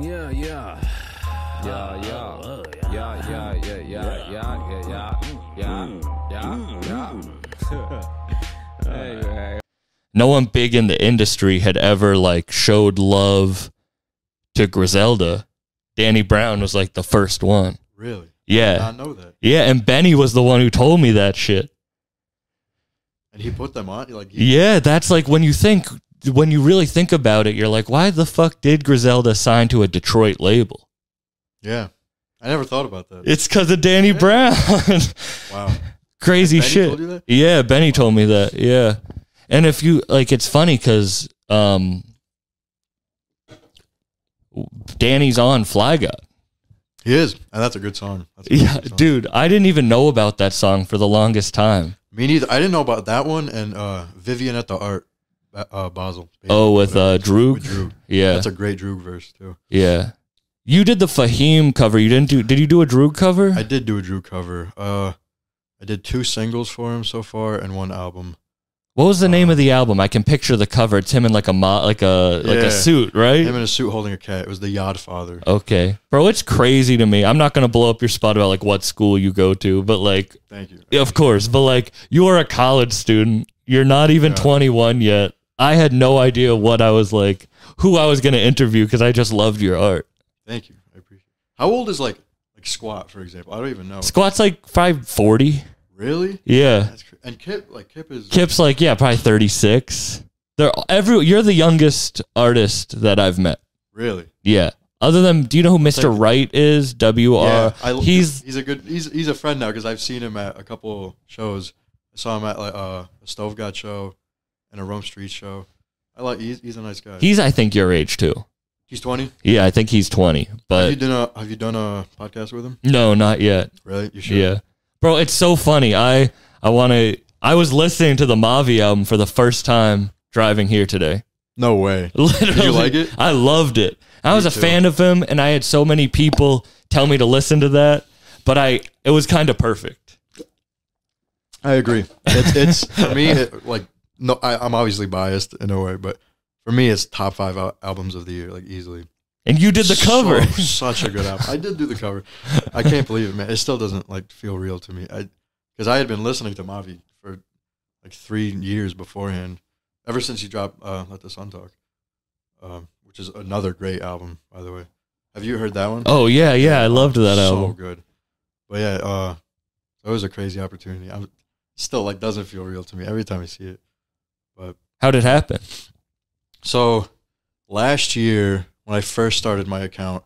Yeah, yeah. Yeah, yeah. Oh, Yeah, yeah, yeah, yeah, yeah, yeah, yeah, yeah, yeah, yeah. Mm, mm, mm. Hey, hey. no one big in the industry had ever like showed love to Griselda. Danny Brown was like the first one. Really? Yeah. I know that. Yeah, and Benny was the one who told me that shit. And he put them on. Like, he, Yeah, that's like when you think when you really think about it, you're like, why the fuck did Griselda sign to a Detroit label? yeah. I never thought about that. It's because of Danny Brown. wow. Crazy Benny shit. told you that? Yeah, Benny told me that. Yeah, and if you like, it's funny because um, Danny's on Fly God. He is, and that's a good song. That's a Yeah, good song. dude, I didn't even know about that song for the longest time. Me neither. I didn't know about that one and uh, Vivian at the Art, uh, Basel. Oh, with uh, With Droog. Droog. Yeah, That's a great Droog verse too. yeah. You did the Fahim cover. You didn't do? Did you do a Droog cover? I did do a Droog cover. Uh, I did two singles for him so far and one album. what was the name of the album? I can picture the cover. It's him in like a mo- like a like Yeah. a suit, right? Him in a suit holding a cat. It was the Yod Father. Okay, bro, it's crazy to me. I'm not gonna blow up your spot about like what school you go to, but like Thank you. Of course, but like you are a college student. You're not even Yeah. 21 yet. I had no idea what I was like, who I was going to interview because I just loved your art. Thank you. I appreciate. it. How old is like like Squat for example? I don't even know. Squat's like 540. Really? Yeah. That's cr- and Kip like Kip is Kip's like, yeah, probably 36. They're every you're the youngest artist that I've met. really. Yeah. Other than do you know who Mr. Like- Wright is? W R. Yeah, he's he's a good he's he's a friend now because I've seen him at a couple shows. I saw him at like uh, a Stove God show and a Rome Street show. I like he's he's a nice guy. he's I think your age too. he's twenty. Yeah, I think he's 20. But have you done a Have you done a podcast with him? no, not yet. Really? You should. Yeah, bro, it's so funny. I I want to. I was listening to the Mavi album for the first time driving here today. No way. Literally, Did you like it? I loved it. I Me was a too. fan of him, and I had so many people tell me to listen to that. But I, it was kind of perfect. I agree. It's it's for me it, like no. I, I'm obviously biased in a way, but for me, it's top five al- albums of the year, like easily. And you did the cover. So- such a good album. I did do the cover. I can't believe it, man. It still doesn't like feel real to me. I because I had been listening to Mavi for like three years beforehand, ever since he dropped uh, "Let the Sun Talk," um, which is another great album, by the way. Have you heard that one? oh yeah, yeah, I loved that so album. So good. But yeah, uh, it was a crazy opportunity. I'm still like doesn't feel real to me every time I see it. But How did it happen? so last year when I first started my account,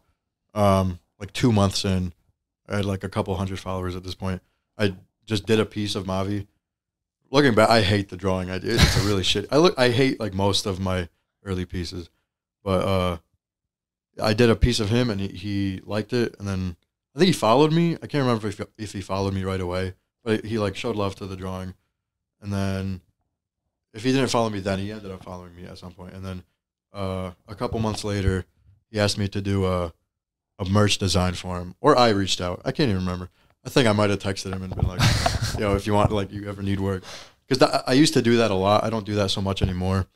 um, like two months in, I had like a couple hundred followers at this point. I just did a piece of Mavi. Looking back, I hate the drawing I did. It's a really shit. I look, I hate like most of my early pieces, but uh, I did a piece of him and he, he liked it, and then I think he followed me. I can't remember if if he followed me right away, but he like showed love to the drawing, and then if he didn't follow me then, he ended up following me at some point. and then uh, a couple months later, he asked me to do a a merch design for him, or I reached out. I can't even remember. I think I might have texted him and been like, "Yo, if you want, like, you ever need work," because I used to do that a lot. I don't do that so much anymore,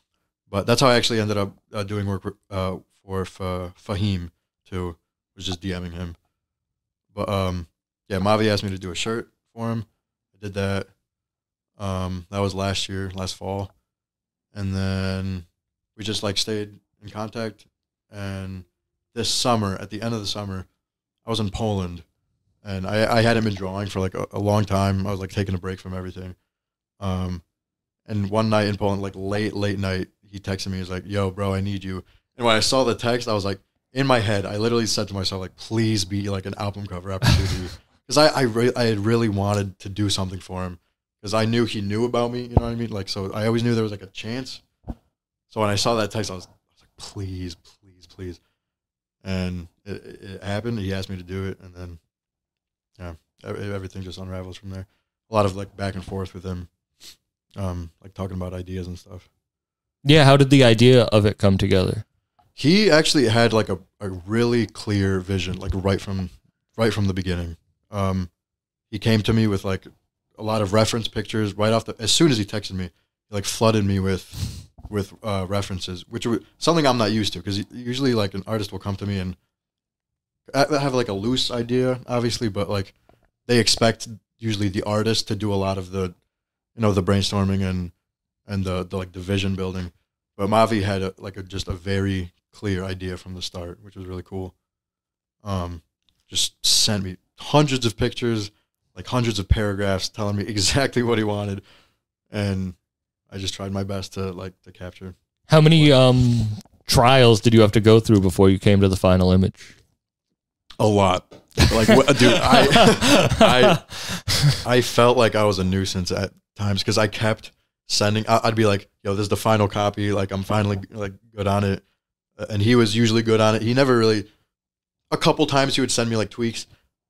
but that's how I actually ended up uh, doing work uh, for Fa- Fahim too. Was just DMing him, but um, yeah, Mavi asked me to do a shirt for him. I did that. Um, that was last year, last fall, and then we just like stayed in contact. And this summer, at the end of the summer, I was in Poland, and I, I hadn't been drawing for like a, a long time. I was like taking a break from everything. Um, and one night in Poland, like late, late night, he texted me. He's like, "Yo, bro, I need you." And when I saw the text, I was like, in my head, I literally said to myself, like, "Please be like an album cover opportunity," because I I, re- I had really wanted to do something for him because I knew he knew about me. You know what I mean? Like, so I always knew there was like a chance. So when I saw that text, I was, I was like, "Please, please, please," and it, it, happened. He asked me to do it, and then yeah, everything just unravels from there. A lot of like back and forth with him, um, like talking about ideas and stuff. Yeah, how did the idea of it come together? he actually had like a, a really clear vision like right from right from the beginning um he came to me with like a lot of reference pictures right off the as soon as he texted me he like flooded me with with uh, references, which are something I'm not used to because usually like an artist will come to me and I have like a loose idea, obviously, but like they expect usually the artist to do a lot of the, you know, the brainstorming and and the, the like the vision building. But Mavi had a, like a just a very clear idea from the start, which was really cool. Um, just sent me hundreds of pictures, like hundreds of paragraphs, telling me exactly what he wanted, and I just tried my best to like to capture. How many um trials did you have to go through before you came to the final image? A lot. Like, what, dude, I, I, I felt like I was a nuisance at times because I kept sending. I- I'd be like, "Yo, this is the final copy. Like, I'm finally like good on it," and he was usually good on it. He never really. A couple times he would send me like tweaks,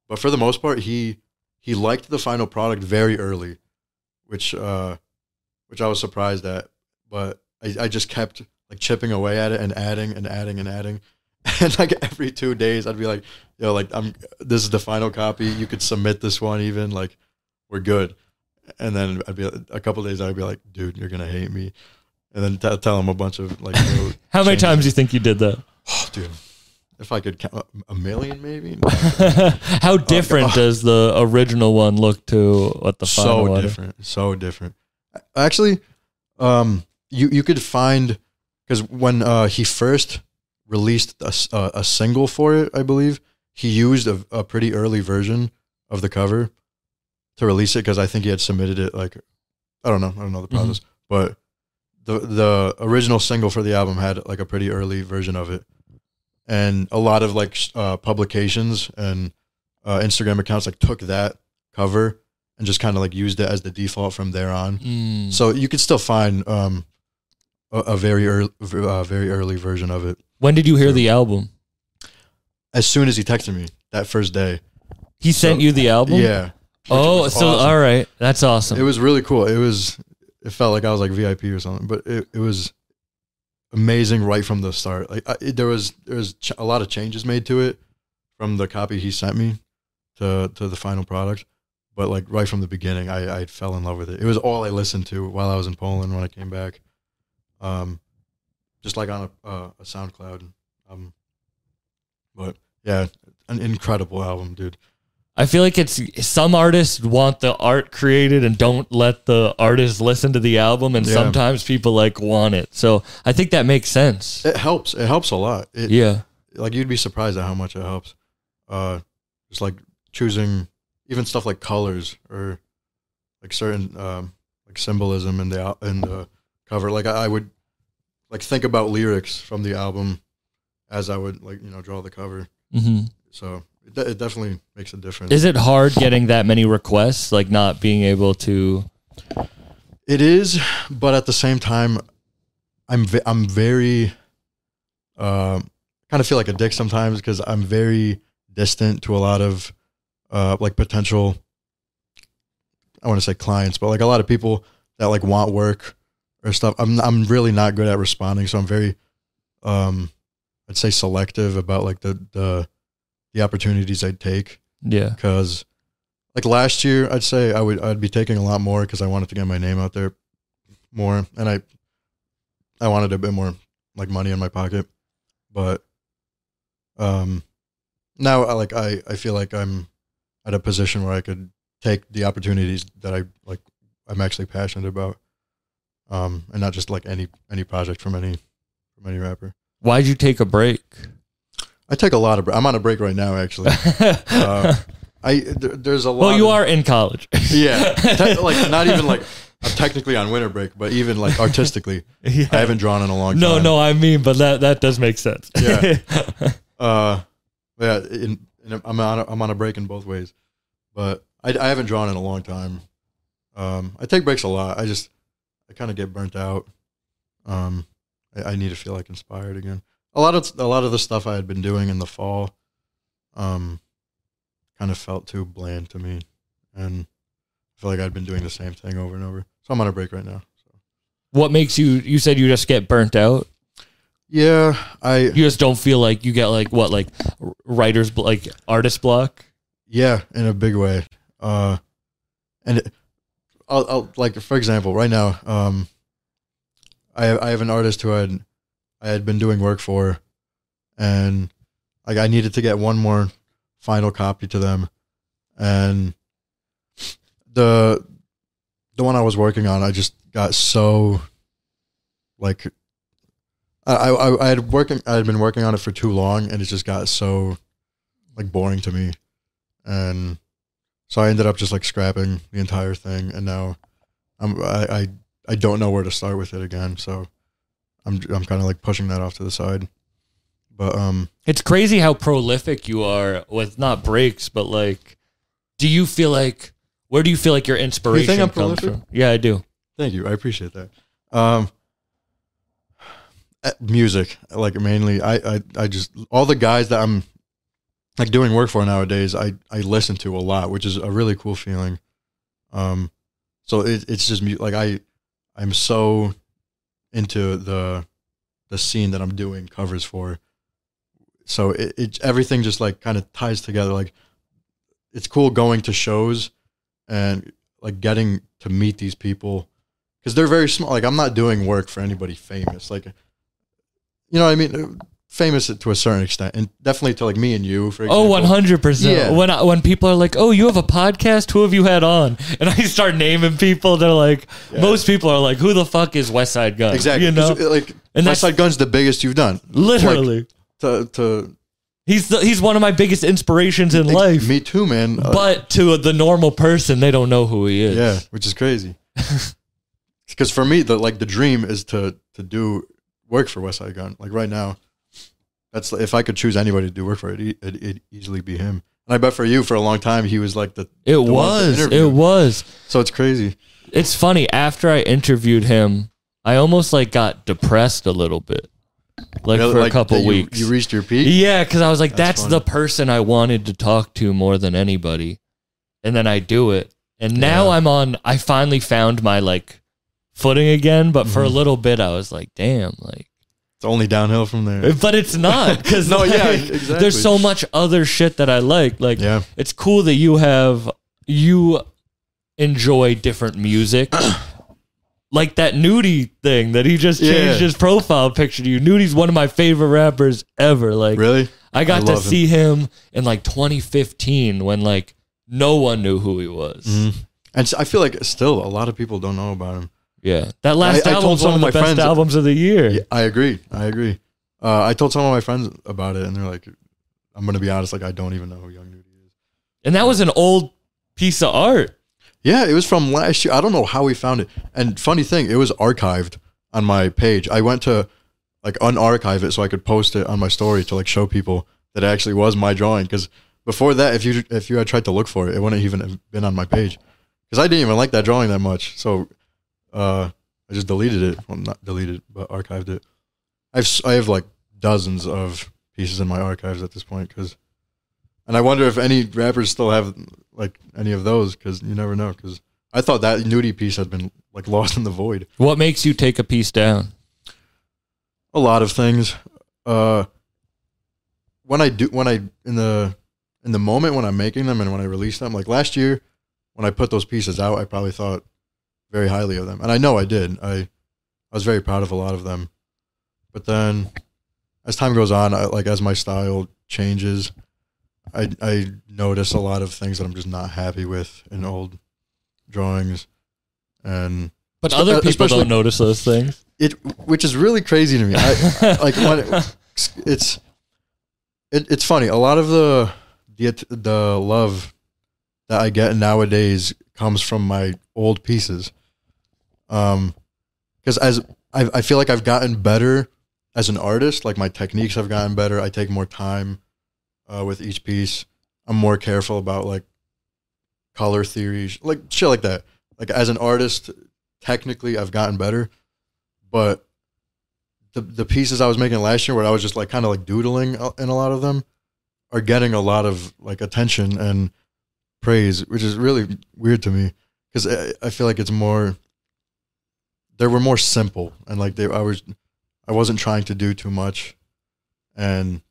but for the most part, he he liked the final product very early, which uh, which I was surprised at. But I, I just kept like chipping away at it and adding and adding and adding. And like every two days, I'd be like, "Yo, like I'm. This is the final copy. You could submit this one. Even like, we're good." And then I'd be a couple days. I'd be like, "Dude, you're gonna hate me," and then t- tell him a bunch of like. little How many changes. times do you think you did that? Oh, dude, if I could count a million, maybe. How different God. does the original one look to what the final so one? different so different actually um you you could find because when uh he first released a, s- uh, a single for it i believe he used a, a pretty early version of the cover to release it because i think he had submitted it like i don't know i don't know the Mhm. process but the the original single for the album had like a pretty early version of it and a lot of like uh, publications and uh, instagram accounts like took that cover and just kind of like used it as the default from there on. Mm. So you could still find um, a, a very early, uh, very early version of it. when did you hear the album? As soon as he texted me that first day, He sent So- you the album? yeah, Oh, so awesome. all right. That's awesome. it was really cool. It was, it felt like I was like VIP or something, but it, it was amazing right from the start. Like I, it, there was there was ch- a lot of changes made to it from the copy he sent me to to the final product. But like right from the beginning, I, I fell in love with it. It was all I listened to while I was in Poland when I came back. Um, just like on a, uh, a SoundCloud. Um, but yeah, an incredible album, dude. I feel like it's some artists want the art created and don't let the artist listen to the album, and Yeah. sometimes people like want it. So I think that makes sense. It helps. It helps a lot. It, Yeah. like you'd be surprised at how much it helps. Uh, just like choosing even stuff like colors or like certain um, like symbolism in the in the cover. Like I, I would like think about lyrics from the album as I would like you know draw the cover. hmm So it, it definitely makes a difference. Is it hard getting that many requests, like not being able to? It is, but at the same time, I'm ve- I'm very, um, kind of feel like a dick sometimes because I'm very distant to a lot of, uh, like potential. I want to say clients, but like a lot of people that like want work or stuff. I'm I'm really not good at responding, so I'm very, um, I'd say selective about like the the, the opportunities I'd take Yeah. because like last year i'd say i would i'd be taking a lot more because i wanted to get my name out there more and i i wanted a bit more like money in my pocket but um now I like i i feel like i'm at a position where i could take the opportunities that i like i'm actually passionate about um and not just like any any project from any from any rapper Why'd you take a break? I take a lot of i'm on a break right now actually uh, i there, there's a lot well, you of- are in college. Yeah, te- like not even like I'm technically on winter break, but even like artistically, Yeah. I haven't drawn in a long No, time. No, no, I mean, but that that does make sense. Yeah. Uh, yeah, in, in, I'm on a, I'm on a break in both ways, but I, I haven't drawn in a long time. Um, I take breaks a lot. I just I kind of get burnt out. Um, I, I need to feel like inspired again. A lot of a lot of the stuff I had been doing in the fall, um, kind of felt too bland to me, and I feel like I'd been doing the same thing over and over. So I'm on a break right now. what makes you? You said you just get burnt out. Yeah, I You just don't feel like you get like what like writer's bl- like artist block. Yeah, in a big way. Uh, and it, I'll, I'll like for example, right now, um, I I have an artist who had I had been doing work for, and like I needed to get one more final copy to them, and the the one I was working on, I just got so like I I, I had working I had been working on it for too long, and it just got so like boring to me, and so I ended up just like scrapping the entire thing, and now I'm I I, I don't know where to start with it again, so I'm I'm kind of like pushing that off to the side, but um It's crazy how prolific you are with not breaks, but like, do you feel like where do you feel like your inspiration I'm comes prolific? from? Yeah, I do. Thank you. I appreciate that. Um, uh, music, like mainly, I, I, I just all the guys that I'm like doing work for nowadays, I, I listen to a lot, which is a really cool feeling. Um, so it, it's just like I, I'm so into the, the scene that I'm doing covers for. So it, it everything just like kind of ties together. Like it's cool going to shows and like getting to meet these people because they're very small. Like I'm not doing work for anybody famous. Like, you know what I mean? Famous to a certain extent, and definitely to like me and you. For Oh, example. 100%. Yeah. When I, when people are like, "Oh, you have a podcast? Who have you had on?" And I start naming people, they're like, Yeah. most people are like, "Who the fuck is Westside Gunn?" exactly. You know, 'Cause, Like, And Westside Gunn's the biggest you've done. literally. Like, to to he's the, he's one of my biggest inspirations in life. Me too, man. Uh, But to the normal person, they don't know who he is. yeah, which is crazy. Because for me, the like the dream is to to do work for Westside Gunn. Like right now, that's if I could choose anybody to do work for it, it it'd easily be him. And I bet for you, for a long time, he was like the. It the was. It was. So it's crazy. It's funny. After I interviewed him, I almost like got depressed a little bit, like Really, for like, a couple you- weeks. You reached your peak. yeah, because I was like, That's that's, the person I wanted to talk to more than anybody, and then I do it, and now Yeah. I'm on. I finally found my like footing again, but for a Mhm. little bit, I was like, damn, like. It's only downhill from there. But it's not because No, yeah, exactly. there's so much other shit that I like. Like Yeah. it's cool that you have you enjoy different music. like that Nudy thing that he just changed Yeah. his profile picture to you. Nudy's one of my favorite rappers ever. Like Really? I got I to him. see him in like 2015 when like no one knew who he was. Mhm. And I feel like still a lot of people don't know about him. Yeah. That last I album told was some one of my best friends- albums of the year. Yeah, I agree. I agree. Uh, I told some of my friends about it, and they're like, "I'm gonna be honest. Like, I don't even know who Young Nudy is." And that was an old piece of art. Yeah, it was from last year. I don't know how we found it. And funny thing, it was archived on my page. I went to like unarchive it so I could post it on my story to like show people that it actually was my drawing. Because before that, if you if you had tried to look for it, it wouldn't even have been on my page. Because I didn't even like that drawing that much. So uh, I just deleted it. Well, not deleted, but archived it. I've I have like dozens of pieces in my archives at this point. Because and I wonder if any rappers still have like any of those because you never know. Because I thought that Nudy piece had been like lost in the void. What makes you take a piece down? A lot of things. Uh, when I do, when I in the in the moment when I'm making them and when I release them, like last year when I put those pieces out, I probably thought very highly of them, and I know I did. I I was very proud of a lot of them, but then as time goes on, I, like as my style changes, I I notice a lot of things that I'm just not happy with in old drawings, and But Espe- other uh, people don't notice those things. it which is really crazy to me. I, like when it, it's it, it's funny. A lot of the the the love that I get nowadays comes from my old pieces. Um, because as I I feel like I've gotten better as an artist. Like my techniques have gotten better. I take more time uh, with each piece. I'm more careful about like color theory, sh- like shit like that. Like as an artist, technically I've gotten better, but the the pieces I was making last year, where I was just like kind of like doodling uh, in a lot of them, are getting a lot of like attention and praise, which is really weird to me because I, I feel like it's more. They were more simple and like they, I was, I wasn't trying to do too much, and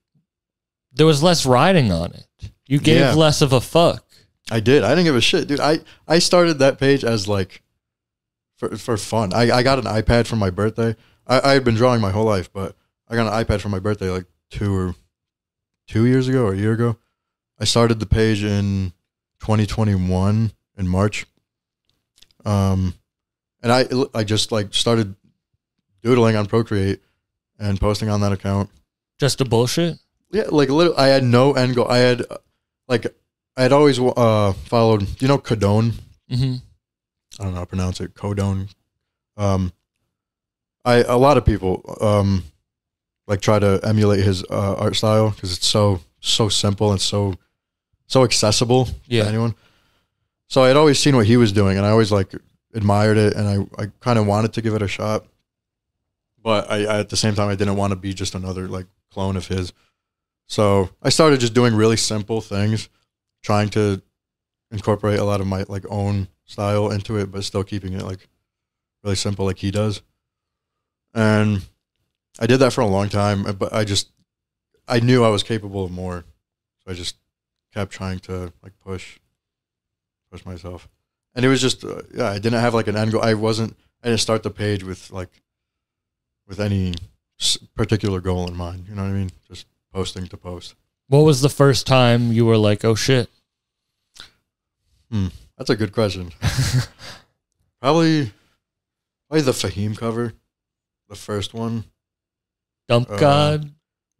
there was less riding on it. You gave Yeah. less of a fuck. I did. I didn't give a shit, dude. I I started that page as like for for fun. I I got an iPad for my birthday. I, I had been drawing my whole life, but I got an iPad for my birthday like two or two years ago or a year ago. I started the page in 2021 in March. Um, and I I just like started doodling on Procreate and posting on that account. Just a bullshit. Yeah, like little, I had no end goal. I had like I had always uh followed. You know Codone? Mm-hmm. I don't know how to pronounce it. Codone. Um, I a lot of people um like try to emulate his uh, art style because it's so so simple and so so accessible Yeah. to anyone. So I had always seen what he was doing, and I always like admired it, and I I kind of wanted to give it a shot. But I, I at the same time I didn't want to be just another like clone of his. So I started just doing really simple things, trying to incorporate a lot of my like own style into it, but still keeping it like really simple like he does. And I did that for a long time, uh, but I just I knew I was capable of more. So I just kept trying to like push push myself. And it was just uh, yeah, I didn't have like an end goal. I wasn't I didn't start the page with like with any particular goal in mind, you know what I mean? Just posting to post. What was the first time you were like, "Oh shit"? Hmm, That's a good question. probably, probably the Fahim cover, the first one. Dump Uh, God.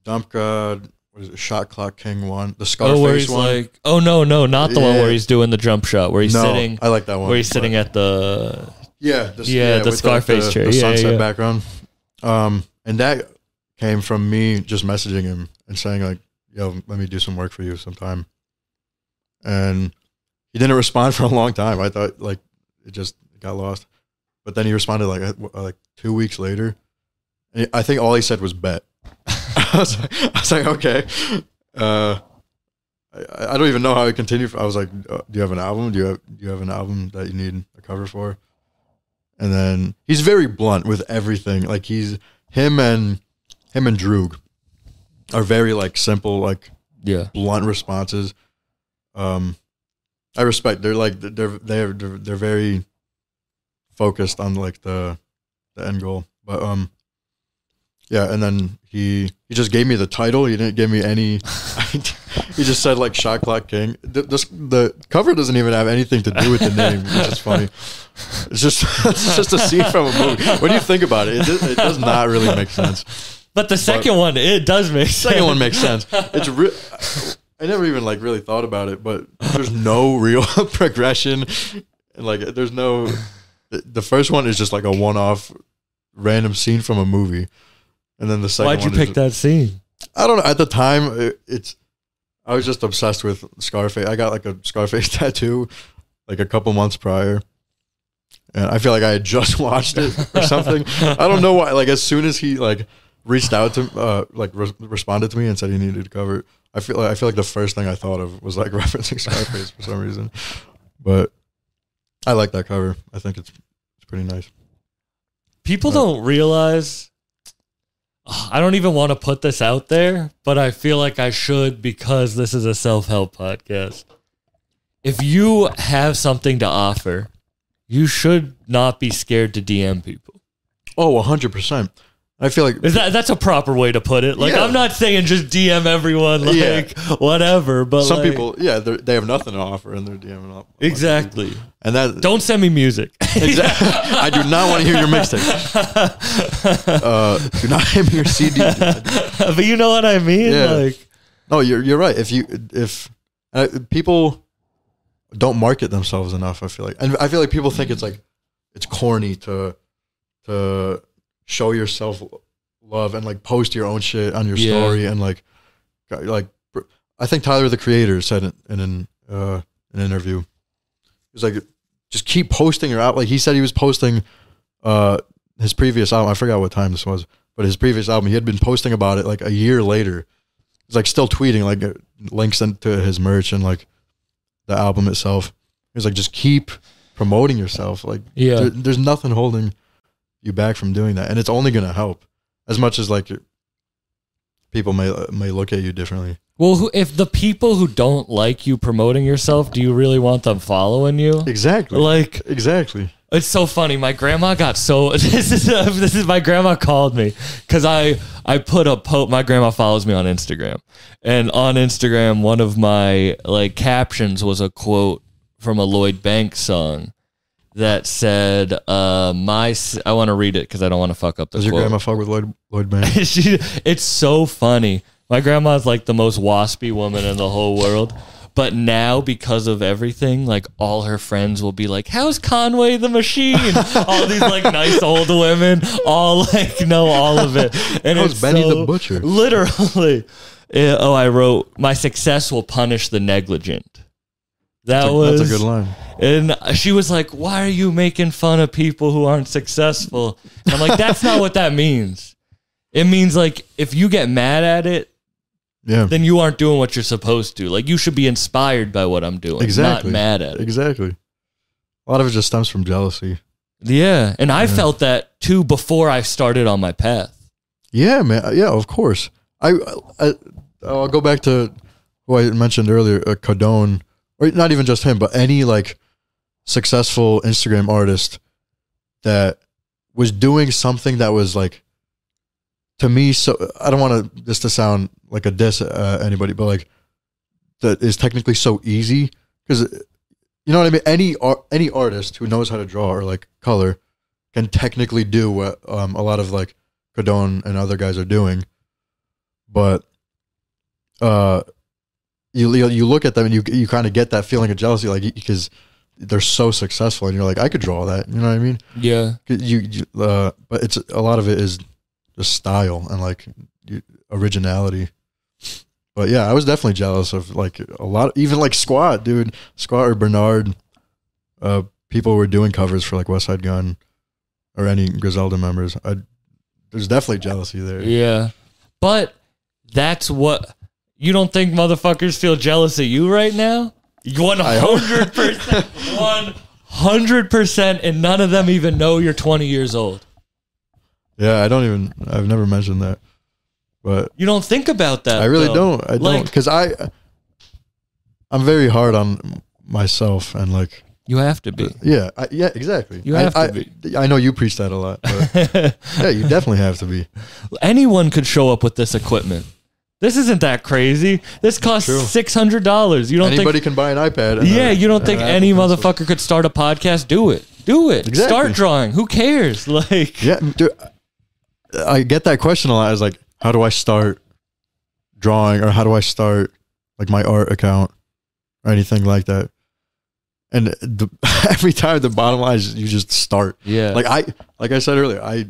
Dump God, what is it? Shot Clock King one, the Oh, Scarface where he's one. like, oh no, no, not the one where he's doing the jump shot. Where he's no, sitting, I like that one. where he's sitting at the. yeah, the, Yeah, the with Scarface the, chair. the Yeah, sunset yeah. background. Um, and that came from me just messaging him and saying like, "Yo, let me do some work for you sometime." And he didn't respond for a long time. I thought like it just got lost, but then he responded like uh, like two weeks later. And I think all he said was "bet." I was like, I was like okay. Uh, I, I don't even know how I continue. I was like, uh, "Do you have an album? Do you have do you have an album that you need a cover for?" And then he's very blunt with everything. Like he's him and him and Droog are very like simple, like Yeah. blunt responses. Um, I respect. They're like they're they're they're, they're very focused on like the the end goal. But um, yeah. And then he he just gave me the title. He didn't give me any. he just said like Shot Clock King. The, this, the cover doesn't even have anything to do with the name, which is funny. It's just it's just a scene from a movie. When you think about it, it, does- it does not really make sense. But the second one, it does make sense. Second one makes sense. It's re- I never even like really thought about it, but there's no real progression, and like there's no. The the first one is just like a one-off, random scene from a movie, and then the second. Why'd you pick that scene? I don't know. At the time, it, it's I was just obsessed with Scarface. I got like a Scarface tattoo like a couple months prior, and I feel like I had just watched it or something. I don't know why. Like as soon as he like reached out to uh like re- responded to me and said he needed to cover it, I feel like I feel like the first thing I thought of was like referencing Scarface for some reason. But I like that cover. I think it's it's pretty nice. People Right. don't realize. I don't even want to put this out there, but I feel like I should because this is a self help podcast. If you have something to offer, you should not be scared to DM people. Oh, hundred percent. I feel like Is that that's a proper way to put it? Like Yeah. I'm not saying just DM everyone like Yeah. whatever, but some like- people, yeah, they have nothing to offer and they're DMing up. exactly. And that Don't send me music. Exactly. I do not want to hear your mixtape. Uh, do not give me your CD. but you know what I mean? Yeah. Like No, you're you're right. If you if uh, people don't market themselves enough, I feel like, and I feel like people think it's like it's corny to to show yourself love and like post your own shit on your Yeah. story and like like I think Tyler the Creator said it in an uh, an interview. He was like, just keep posting your out. Like he said, he was posting uh, his previous album. I forgot what time this was, but his previous album, he had been posting about it like a year later. He's like still tweeting like uh, links into his merch and like the album itself. He's like, just keep promoting yourself. Like, Yeah. there- there's nothing holding you back from doing that, and it's only gonna help. As much as like people may may look at you differently. Well, who, if the people who don't like you promoting yourself, do you really want them following you? Exactly. Like, exactly. It's so funny. My grandma got so this is this is my grandma called me because I I put a post. My grandma follows me on Instagram, and on Instagram, one of my like captions was a quote from a Lloyd Banks song that said, uh, "My s- I want to read it because I don't want to fuck up the Does your quote. grandma fuck with Lloyd Lloyd Banks? she, it's so funny. My grandma's like the most waspy woman in the whole world. But now, because of everything, like all her friends will be like, "How's Conway the Machine?" all these like nice old women, all like know all of it. And How's it's Benny the so- Butcher? Literally. Yeah, oh, I wrote, "My success will punish the negligent." That That's a- was that's a good line. and she was like, Why are you making fun of people who aren't successful? And I'm like, That's not what that means. It means like if you get mad at it, Yeah, then you aren't doing what you're supposed to. Like you should be inspired by what I'm doing, exactly. not mad at it. Exactly. A lot of it just stems from jealousy. Yeah. And I felt that too before I started on my path. Yeah, man. Yeah, of course. I, I I'll go back to who I mentioned earlier, uh, Cadone, or not even just him, but any like successful Instagram artist that was doing something that was like to me. So I don't want this to sound like a diss uh, anybody, but like that is technically so easy because you know what I mean. Any ar- any artist who knows how to draw or like color can technically do what um, a lot of like Cadone and other guys are doing, but uh, you you look at them and you you kind of get that feeling of jealousy, like because they're so successful, and you're like, I could draw that. You know what I mean? Yeah. You, you uh, but it's a lot of it is just style and like originality. But yeah, I was definitely jealous of like a lot, even like Squat, dude, Squat or Bernard. Uh, people were doing covers for like Westside Gunn or any Griselda members. I there's definitely jealousy there. Yeah. But that's what you don't think motherfuckers feel jealous of you right now? One hundred percent, one hundred percent, and none of them even know you're twenty years old. Yeah, I don't even. I've never mentioned that, but You don't think about that. I really though. don't. I don't because I. I'm very hard on myself and like You have to be. Uh, yeah I, yeah exactly. You I- have to I, be. I know you preach that a lot. But yeah, you definitely have to be. Anyone could show up with this equipment. This isn't that crazy. This costs True. six hundred dollars. You don't Anybody think? can buy an iPad. and Yeah, a- you don't think an any Pencil. motherfucker could start a podcast? Do it. Do it. Exactly. Start drawing. Who cares? Like, Yeah, dude, I get that question a lot. Is like, how do I start drawing, or how do I start like my art account, or anything like that? And the, every time the bottom line is you just start. yeah. Like I, like I said earlier, I,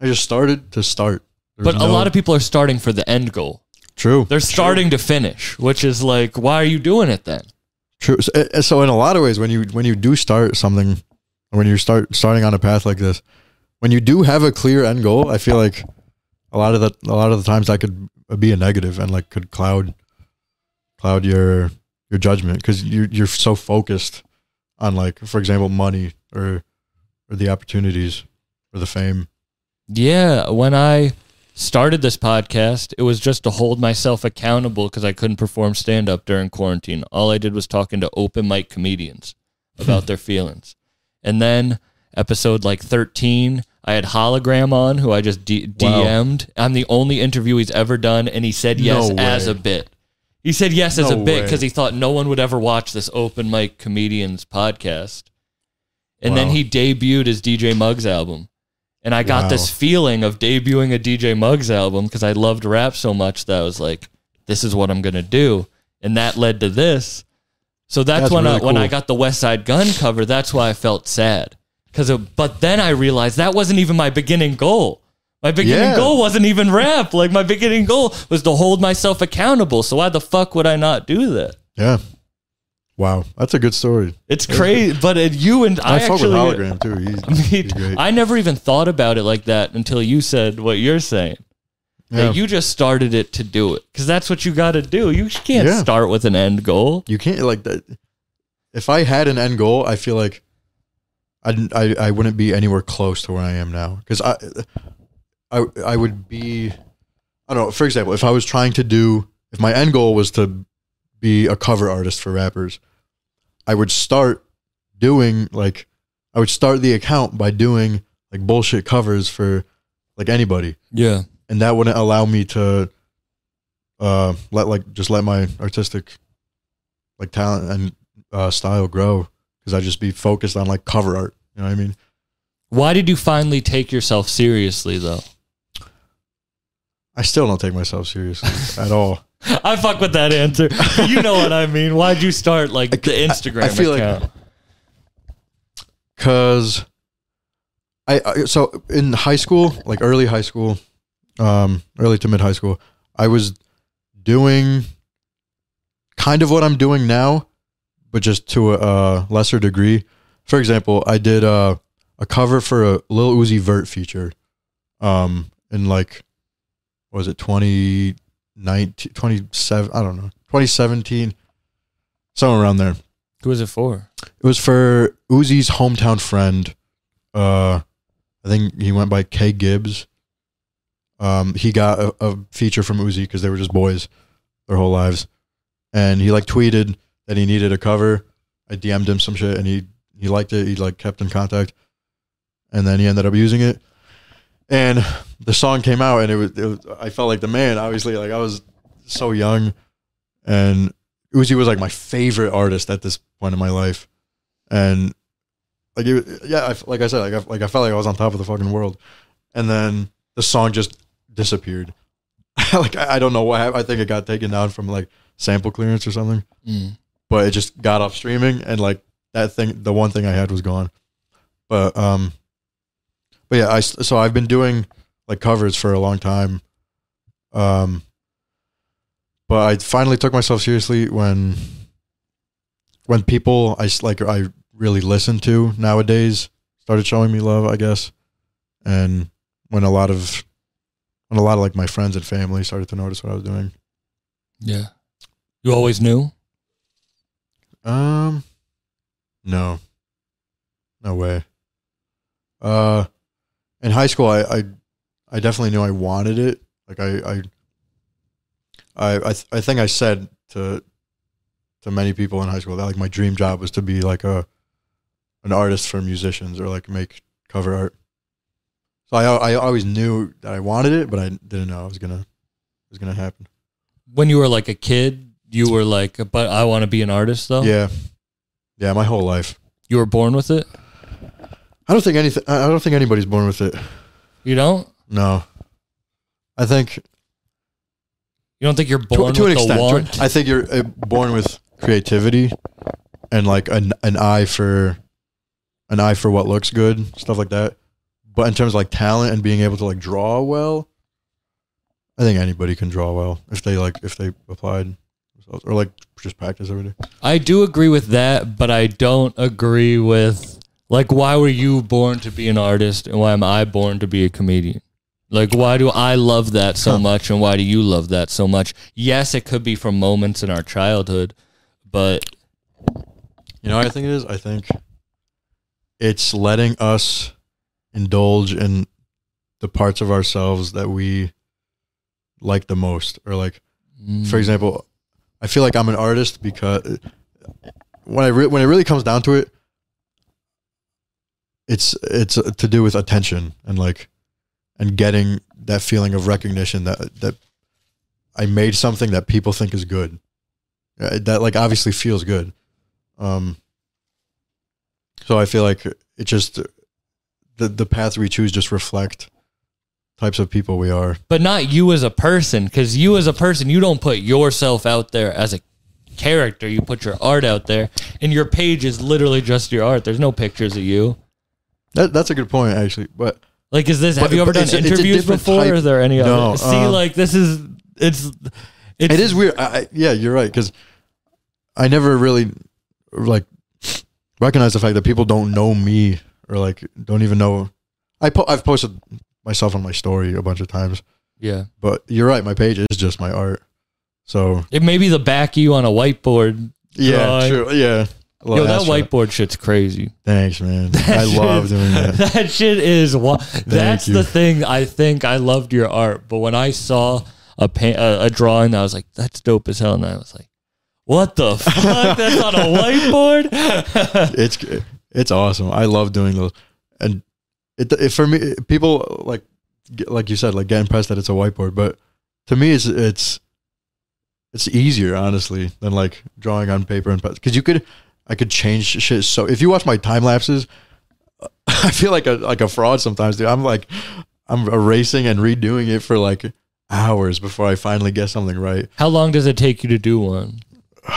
I just started to start. There's but a lot of people are starting for the end goal. True. They're starting to finish, which is like, why are you doing it then? True. So, uh, so in a lot of ways, when you when you do start something, when you start starting on a path like this, when you do have a clear end goal, I feel like a lot of the a lot of the times that could be a negative and like could cloud cloud your your judgment because you you're so focused on like for example money or or the opportunities or the fame. Yeah, when I started this podcast, it was just to hold myself accountable because I couldn't perform stand up during quarantine. All I did was talking to open mic comedians about their feelings. And then episode like 13, I had Hologram on who I just D- Wow. DM'd. I'm the only interview he's ever done and he said yes No as a bit. He said yes as No a bit because he thought no one would ever watch this open mic comedians podcast. And then he debuted his DJ Muggs album. And I got Wow. this feeling of debuting a DJ Muggs album because I loved rap so much that I was like, this is what I'm going to do. And that led to this. So that's, That's when I, really when I got the Westside Gunn cover, that's why I felt sad. Cause it, but then I realized that wasn't even my beginning goal. My beginning Yeah. goal wasn't even rap. Like my beginning goal was to hold myself accountable. So why the fuck would I not do that? Yeah. Wow, that's a good story. It's crazy, but it, you and I, I, fuck with actually, hologram too. He's, Me he's great. I never even thought about it like that until you said what you're saying. Yeah. That you just started it to do it because that's what you got to do. You can't Yeah. start with an end goal. You can't like that. If I had an end goal, I feel like I'd, I I wouldn't be anywhere close to where I am now because I I I would be I don't know. For example, if I was trying to do if my end goal was to be a cover artist for rappers, I would start doing like I would start the account by doing like bullshit covers for like anybody, Yeah. and that wouldn't allow me to uh let like just let my artistic like talent and uh, style grow because I'd just be focused on like cover art. You know what I mean? Why did you finally take yourself seriously though? I still don't take myself seriously at all. I fuck with that answer. you know what I mean. Why'd you start like the Instagram I feel like- account? Cause I, I so in high school, like early high school, um, early to mid high school, I was doing kind of what I'm doing now, but just to a, uh lesser degree. For example, I did uh, a cover for a Lil Uzi Vert feature, um, in like, was it 2019, 27, I don't know, 2017, somewhere around there. Who was it for? It was for Uzi's hometown friend. Uh, I think he went by K Gibbs. Um, he got a, a feature from Uzi because they were just boys their whole lives, and he like tweeted that he needed a cover. I DM'd him some shit, and he he liked it. He like kept in contact, and then he ended up using it. And the song came out, and it was, it was I felt like the man. Obviously, like I was so young, and Uzi was like my favorite artist at this point in my life, and like it, yeah, I, like I said, like I, like I felt like I was on top of the fucking world, and then the song just disappeared. like I, I don't know what happened. I think it got taken down from like sample clearance or something, Mm. but it just got off streaming, and like that thing, the one thing I had was gone. But um, but yeah, I so I've been doing like covers for a long time. Um, but I finally took myself seriously when when people I like I really listen to nowadays started showing me love, I guess, and when a lot of when a lot of like my friends and family started to notice what I was doing. Yeah. You always knew? Um, no, no way. Uh, in high school, I, I, I definitely knew I wanted it. Like I, I, I, I, th- I think I said to, to many people in high school that like my dream job was to be like a, an artist for musicians or like make cover art. So I, I always knew that I wanted it, but I didn't know it was gonna, it was gonna happen. When you were like a kid, you were like, but I want to be an artist though? Yeah, yeah, my whole life. You were born with it? I don't think anything. I don't think anybody's born with it. You don't? No, I think You don't think you're born to an with the extent. to- I think you're uh, born with creativity and like an an eye for an eye for what looks good, stuff like that. But in terms of like talent and being able to like draw well, I think anybody can draw well if they like if they applied or like just practice every day. I do agree with that, but I don't agree with like why were you born to be an artist and why am I born to be a comedian? Like why do I love that so much and why do you love that so much? Yes, it could be from moments in our childhood, but You know what I think it is? I think it's letting us indulge in the parts of ourselves that we like the most. Or like, mm, for example, I feel like I'm an artist because when I re- when it really comes down to it, it's it's to do with attention and like and getting that feeling of recognition that that I made something that people think is good. Uh, That like obviously feels good. Um so I feel like it just the the paths we choose just reflect types of people we are. but not you as a person because you as a person you don't put yourself out there as a character you put your art out there and your page is literally just your art there's no pictures of you That that's a good point actually. But like is this But- have you ever but done it's a- it's a interviews different before type- or is there any No, other see um, like this is it's it's it is weird. I, I- yeah, you're right because I never really like recognize the fact that people don't know me or like don't even know. I po- I've posted myself on my story a bunch of times, yeah but you're right. My page is just my art. So it may be the back you on a whiteboard yeah, Drawing. true. Yeah. Yo that whiteboard shit's crazy Thanks, man. That I love shit- doing that. that shit is wa- that's you. the thing i think i loved your art but when i saw a, pa- a a drawing i was like that's dope as hell and i was like what the fuck that's on a whiteboard It's it's awesome. I love doing those, and it, it for me people like like you said like get impressed that it's a whiteboard, but to me it's it's it's easier honestly than like drawing on paper and because you could I could change shit. So if you watch my time lapses, I feel like a like a fraud sometimes, dude. I'm like I'm erasing and redoing it for like hours before I finally get something right. How long does it take you to do one?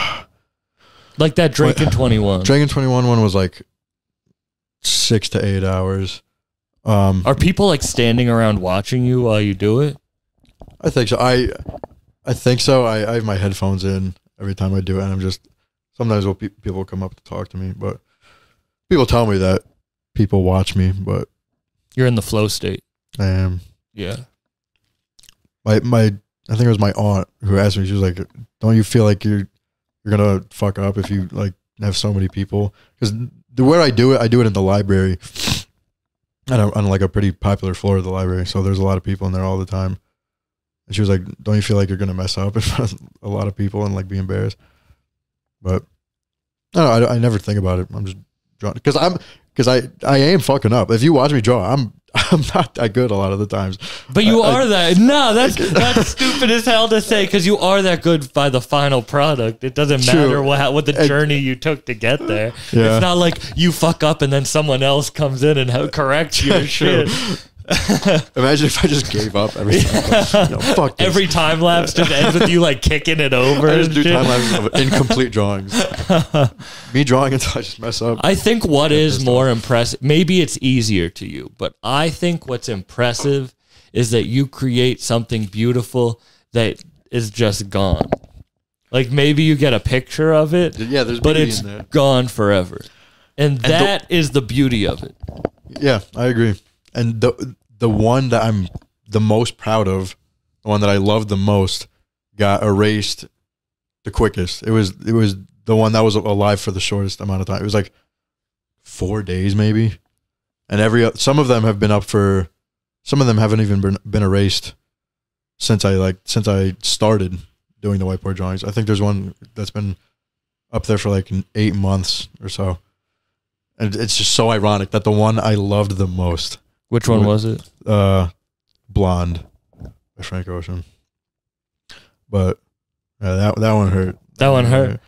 Like that Drake in 21. Dragon Twenty One one was like six to eight hours. Um, Are people like standing around watching you while you do it? I think so. I I think so. I, I have my headphones in every time I do it, and I'm just sometimes pe- people come up to talk to me, but people tell me that people watch me, but You're in the flow state. I am Yeah. my my I think it was my aunt who asked me. She was like, "Don't you feel like you're you're gonna fuck up if you like have so many people?" Because the where I do it, I do it in the library, and I'm on like a pretty popular floor of the library, so there's a lot of people in there all the time. And she was like, "Don't you feel like you're gonna mess up in front of a lot of people and like be embarrassed?" But I know, I, I never think about it. I'm just drawing because I'm because I I am fucking up. If you watch me draw, I'm I'm not that good a lot of the times. But you I- I- are that. No, that's that's stupid as hell to say because you are that good by the final product. It doesn't True. matter what what the journey you took to get there. Yeah. It's not like you fuck up and then someone else comes in and corrects your True. shit. Imagine if I just gave up every time. Know, fuck this. Every time lapse just ends with you like kicking it over. I just do time lapses of incomplete drawings. Me drawing until I just mess up. I think what is more impressive, maybe it's easier to you, but I think what's impressive is that you create something beautiful that is just gone. Like maybe you get a picture of it, yeah, there's but it's in there. gone forever. And, that is the beauty of it. Yeah, I agree. And the the one that I'm the most proud of, the one that I love the most, got erased the quickest. It was it was the one that was alive for the shortest amount of time. It was like four days maybe, and every some of them have been up for, some of them haven't even been been erased since I like since I started doing the whiteboard drawings. I think there's one that's been up there for like eight months or so. And it's just so ironic that the one I loved the most, Which one was it? uh, Blonde by Frank Ocean. But yeah, that that one hurt. That one hurt.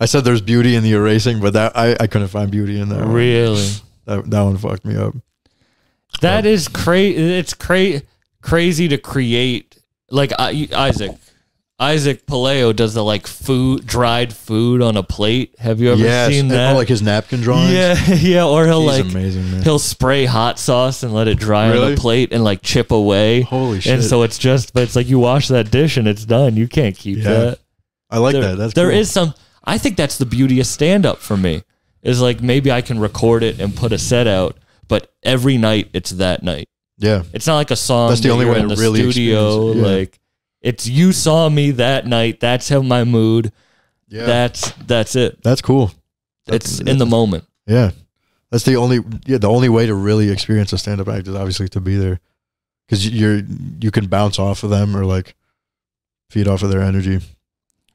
I said there's beauty in the erasing, but that I, I couldn't find beauty in that. one. Really? That that one fucked me up. That is crazy. It's cra- crazy to create. Like I- Isaac, Isaac Paleo does the like food, dried food on a plate. Have you ever yes, seen oh, that? oh, like his napkin drawings. yeah, yeah. Or he'll He's like amazing, man. he'll spray hot sauce and let it dry on Really? a plate and like chip away. Holy shit! And so it's just, but it's like you wash that dish and it's done. You can't keep Yeah. that. I like there, that. That's there cool. is some. I think that's the beauty of stand up for me. Is like maybe I can record it and put a set out, but every night it's that night. yeah. It's not like a song. That's the only way in the really studio. yeah. Like it's you saw me that night. That's how my mood. Yeah, That's that's it. that's cool. It's in the moment. Yeah, that's the only yeah the only way to really experience a stand up act is obviously to be there, because you're you can bounce off of them or like feed off of their energy.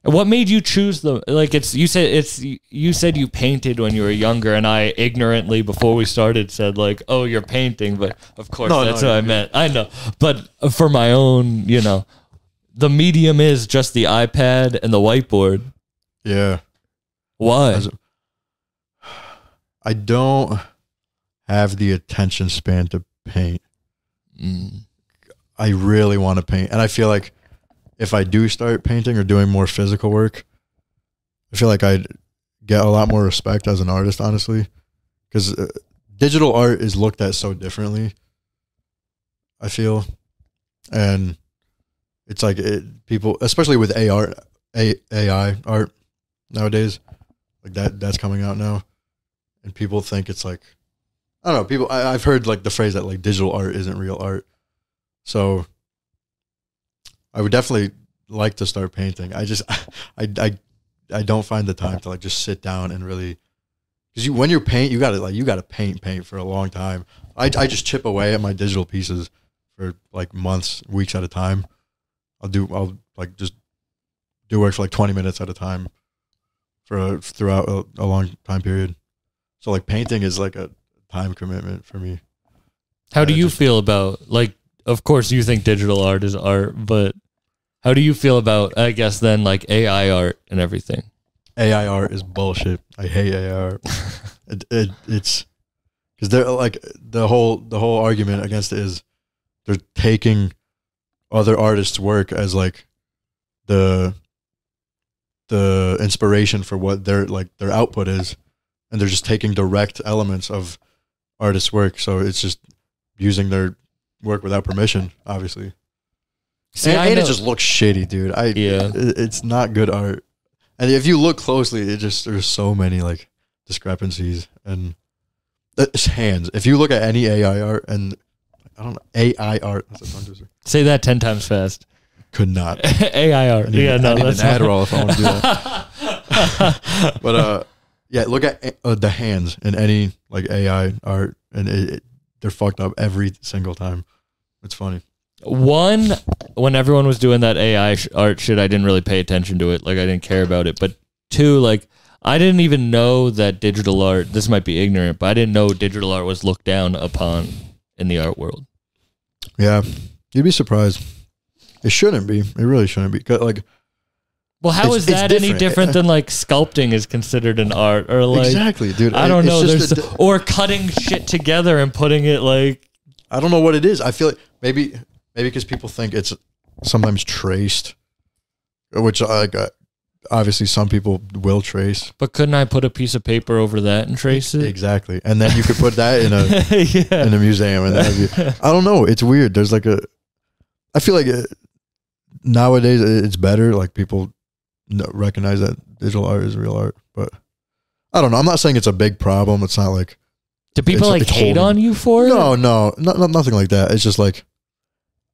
What made you choose the like? It's you said it's you said you painted when you were younger, and I ignorantly before we started said like, oh, you're painting, but of course No, no, that's what no, I no. meant. I know, but for my own, you know, the medium is just the iPad and the whiteboard. Yeah, Why? I don't have the attention span to paint. Mm. I really want to paint, and I feel like if I do start painting or doing more physical work, I feel like I'd get a lot more respect as an artist, honestly, because uh, digital art is looked at so differently. I feel, and it's like it, people, especially with AR, A, AI art nowadays, like that that's coming out now, and people think it's like I don't know. People, I, I've heard like the phrase that like digital art isn't real art. So I would definitely like to start painting. I just, I, I, I don't find the time to like just sit down and really, because you when you paint, you got to like you got to paint, paint for a long time. I, I just chip away at my digital pieces for like months, weeks at a time. I'll do, I'll like just do work for like twenty minutes at a time for a, throughout a, a long time period. So like painting is like a time commitment for me. How do you just- feel about like? Of course, you think digital art is art, but how do you feel about? I guess then like AI art and everything. AI art is bullshit. I hate AI art. it, it, it's because they're like the whole the whole argument against it is they're taking other artists' work as like the the inspiration for what their like their output is, and they're just taking direct elements of artists' work. So it's just using their work without permission, obviously. See, and I and it just looks shitty, dude. I Yeah. it- it's not good art. And if you look closely, it just there's so many like discrepancies and it's hands. If you look at any AI art and I don't know AI art, that's a tongue twister. say that ten times fast. Could not. AI art. I need, yeah, I no, need that's an. Adderall if I want to do that. but uh, yeah, look at uh, the hands in any like AI art, and it, it, they're fucked up every single time. It's funny. One, when everyone was doing that AI sh- art shit, I didn't really pay attention to it. Like I didn't care about it. But two, like I didn't even know that digital art. This might be ignorant, but I didn't know digital art was looked down upon in the art world. Yeah, you'd be surprised. It shouldn't be. It really shouldn't be. Like Well, how is It's- is it's that any different. different than like sculpting is considered an art or like exactly, dude. I don't It's know. just There's di- or cutting shit together and putting it like I don't know what it is. I feel like maybe maybe because people think it's sometimes traced, which I uh, obviously some people will trace But couldn't I put a piece of paper over that and trace it? exactly, and then you could put that in a yeah. in a museum, and that'd be, I don't know. It's weird. There's like a. I feel like it, nowadays it's better. Like people recognize that digital art is real art, but I don't know. I'm not saying it's a big problem. It's not like Do people like hate holding- on you for it? no, no, not, not nothing like that. It's just like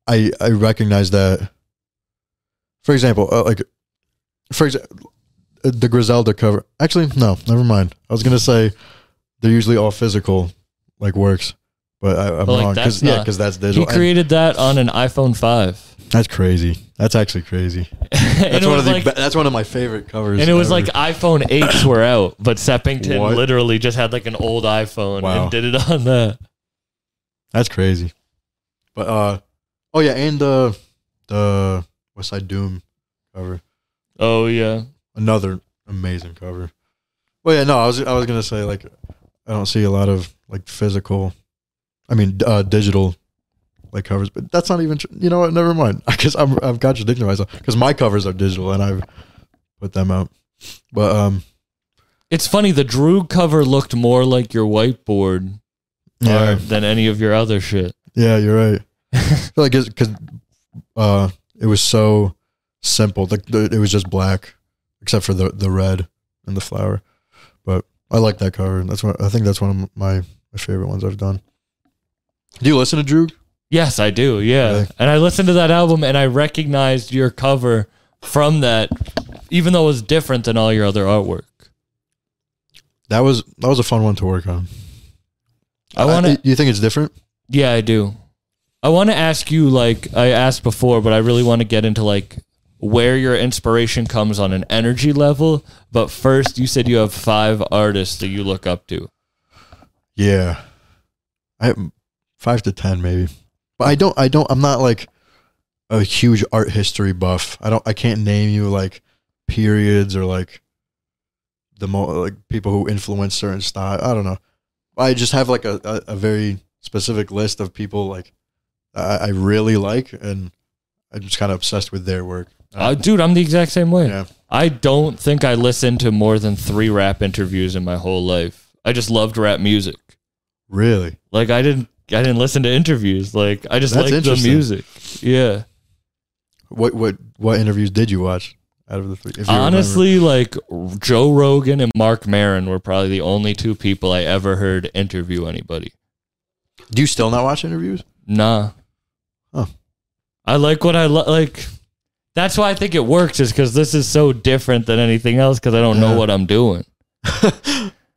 I I recognize that. For example, uh, like for example, the Griselda cover. Actually, no, never mind. I was gonna say they're usually all physical, like works, but I, I'm But, like, wrong that's because yeah, because that's He digital. And created that on an iPhone 5. that's crazy. That's actually crazy. That's one of the like be- that's one of my favorite covers. and it was ever. like iPhone 8s were out, but Seppington What? literally just had like an old iPhone Wow. and did it on that. that's crazy. But uh, oh yeah, and the the West Side Doom cover. Oh yeah. another amazing cover. Well, yeah, no, I was I was gonna say like I don't see a lot of like physical, I mean uh, digital like covers, but that's not even tr- you know what? Never mind. I guess I'm I'm contradicting myself because my covers are digital and I've put them out. But um, It's funny, the Drew cover looked more like your whiteboard yeah, than any of your other shit. yeah, you're right. I feel like because uh, it was so simple. The, the, it was just black, except for the the red and the flower. But I like that cover. That's what I think. That's one of my my favorite ones I've done. Do you listen to Drew? Yes, I do. Yeah. Really? And I listened to that album and I recognized your cover from that, even though it was different than all your other artwork. That was that was a fun one to work on. I want to, You think it's different? yeah, I do. I want to ask you, like I asked before, but I really want to get into like where your inspiration comes on an energy level. But first, you said you have five artists that you look up to. Yeah, I have five to ten maybe, but I don't. I don't. I'm not like a huge art history buff. I don't. I can't name you like periods or like the mo like people who influence certain style. I don't know. I just have like a, a, a very specific list of people like I, I really like, and I'm just kind of obsessed with their work. Uh, dude, I'm the exact same way. Yeah. I don't think I listened to more than three rap interviews in my whole life. I just loved rap music. Really? Like I didn't I didn't listen to interviews. Like I just That's liked the music. Yeah. What what what interviews did you watch out of the three? you remember? Honestly, like Joe Rogan and Mark Maron were probably the only two people I ever heard interview anybody. do you still not watch interviews? Nah. Huh. I like what I li- like. That's why I think it works is because this is so different than anything else because I don't know Yeah. what I'm doing.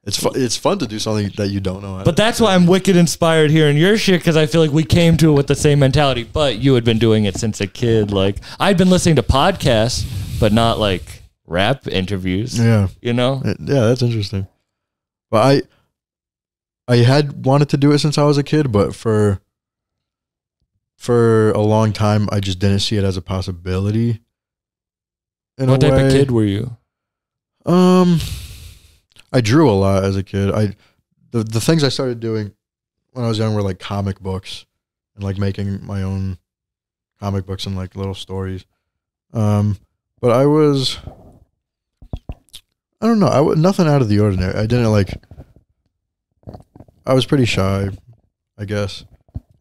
it's fun. It's fun to do something that you don't know. how But to- that's why I'm wicked inspired hearing your shit because I feel like we came to it with the same mentality. But you had been doing it since a kid. Like I'd been listening to podcasts, but not like rap interviews. yeah, You know? Yeah, that's interesting. But I, I had wanted to do it since I was a kid, but for for a long time I just didn't see it as a possibility. What type way. of kid were you? Um, I drew a lot as a kid. I the the things I started doing when I was young were like comic books and like making my own comic books and like little stories. Um, but I was I don't know. I wa- nothing out of the ordinary. I didn't like. I was pretty shy, I guess,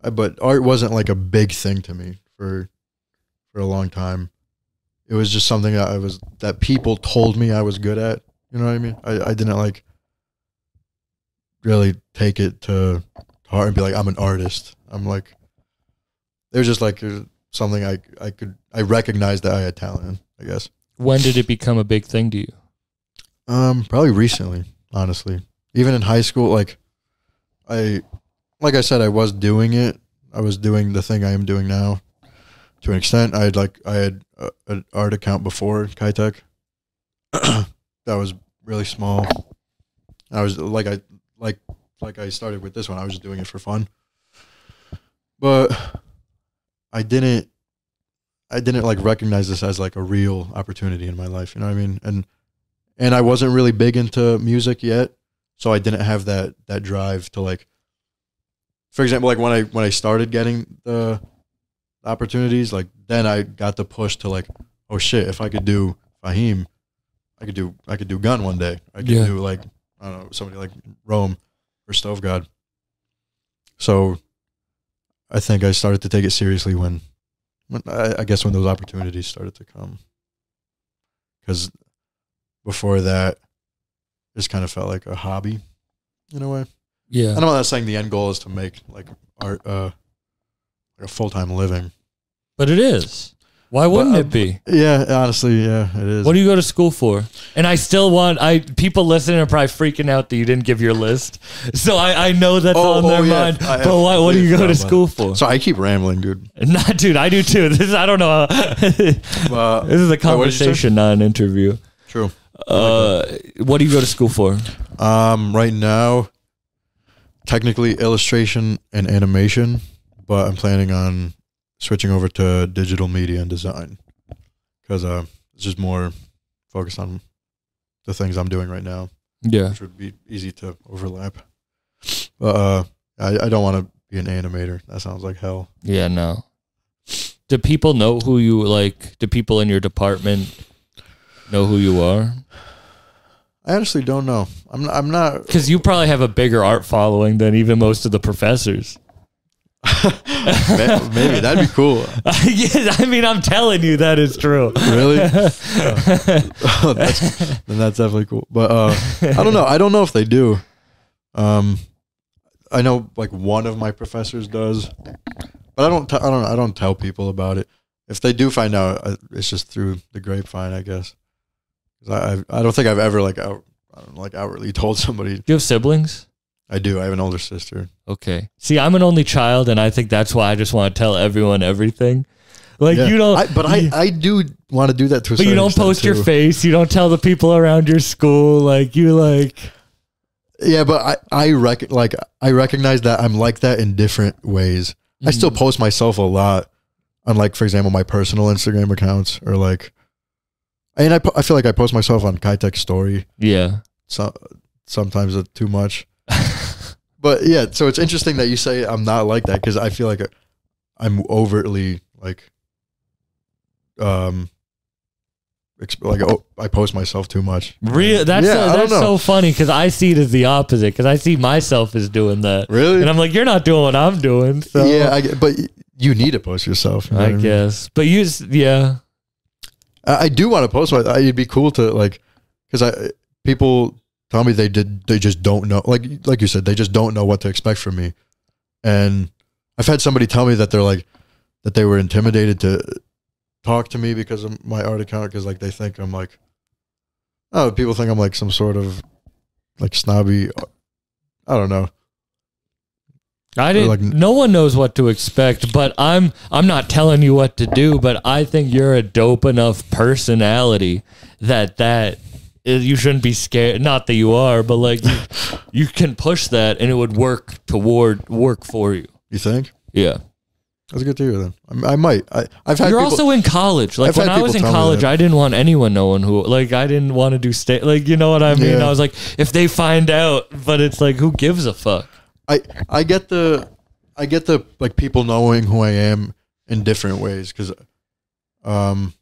but art wasn't like a big thing to me for for a long time. It was just something that I was that people told me I was good at. You know what I mean? I, I didn't like really take it to heart and be like I'm an artist. I'm like it was just like uh, something I I could I recognized that I had talent in. I guess. When did it become a big thing to you? Um, probably recently, honestly. Even in high school, like I, like I said, I was doing it. I was doing the thing I am doing now, to an extent. I had like I had a, an art account before Kitech. that was really small. I was like I like like I started with this one. I was just doing it for fun, but I didn't. I didn't like recognize this as like a real opportunity in my life. You know what I mean? And and I wasn't really big into music yet, so I didn't have that that drive to like. For example, like when I when I started getting the opportunities, like then I got the push to like, oh shit, if I could do Fahim, I could do I could do Gunn one day. I could Yeah. do like I don't know somebody like Rome or Stove God. So, I think I started to take it seriously when, when I, I guess when those opportunities started to come. Because before that, it just kind of felt like a hobby, in a way. Yeah. And I'm not saying the end goal is to make like art uh like a full time living. But it is. Why wouldn't uh, it be? Yeah, honestly, yeah, it is. What do you go to school for? And I still want I people listening are probably freaking out that you didn't give your list. So I, I know that's Oh, on oh, their yeah. mind. I But what, what do you go to school for? so I keep rambling, dude. Not dude, I do too. This is, I don't know. this Uh, is a wait, what did you say? conversation, not an interview. True. Uh, what do you go to school for? Um, right now, technically illustration and animation, but I'm planning on switching over to digital media and design because uh, it's just more focused on the things I'm doing right now, Yeah. which would be easy to overlap. But uh, I, I don't want to be an animator. That sounds like hell. Yeah, no. Do people know who you like? Do people in your department know who you are? I honestly don't know. I'm not, I'm not Because you probably have a bigger art following than even most of the professors. Maybe that'd be cool. yes, I mean, I'm telling you that is true. Really? Oh, that's, then that's definitely cool. But uh, I don't know. I don't know if they do. Um, I know like one of my professors does, but I don't. T- I don't. I don't tell people about it. If they do find out, it's just through the grapevine, I guess. I I've- don't think I've ever like out I don't know, like outwardly told somebody. Do you have siblings? I do. I have an older sister. Okay. See, I'm an only child, and I think that's why I just want to tell everyone everything. Like Yeah. you don't, I, but I I do want to do that to a but you don't post your face. You don't tell the people around your school. Like you, like Yeah, but I I rec- like I recognize that I'm like that in different ways. I Mm. still post myself a lot on like for example my personal Instagram accounts or like and I po- I feel like I post myself on Kitech story yeah. so sometimes it's too much. but yeah, so it's interesting that you say I'm not like that cuz I feel like I'm overtly like um exp- like oh, I post myself too much. Real. That's Yeah, I that's so funny because I see it as the opposite. Because I see myself as doing that, Really? and I'm like, you're not doing what I'm doing. So yeah, I, but you need to post yourself. you know I what mean? guess. But you, yeah, I, do want to post my. It'd be cool to like, because I people tell me they did. They just don't know. Like like you said, they just don't know what to expect from me. And I've had somebody tell me that they're like that they were intimidated to talk to me because of my art account because like they think I'm like, oh, people think I'm like some sort of like snobby. I don't know. I didn't. like- no one knows what to expect, but I'm. I'm not telling you what to do, but I think you're a dope enough personality that that you shouldn't be scared. Not that you are, but like you, you can push that and it would work toward work for you. You think? Yeah. That's good to hear. Then I, I might. I, I've had. You're people, also in college. Like I've when I was in people tell me college. I didn't want anyone knowing who. Like I didn't want to do state. Like you know what I mean? Yeah. I was like, if they find out, but it's like, who gives a fuck? I I get the I get the like people knowing who I am in different ways because um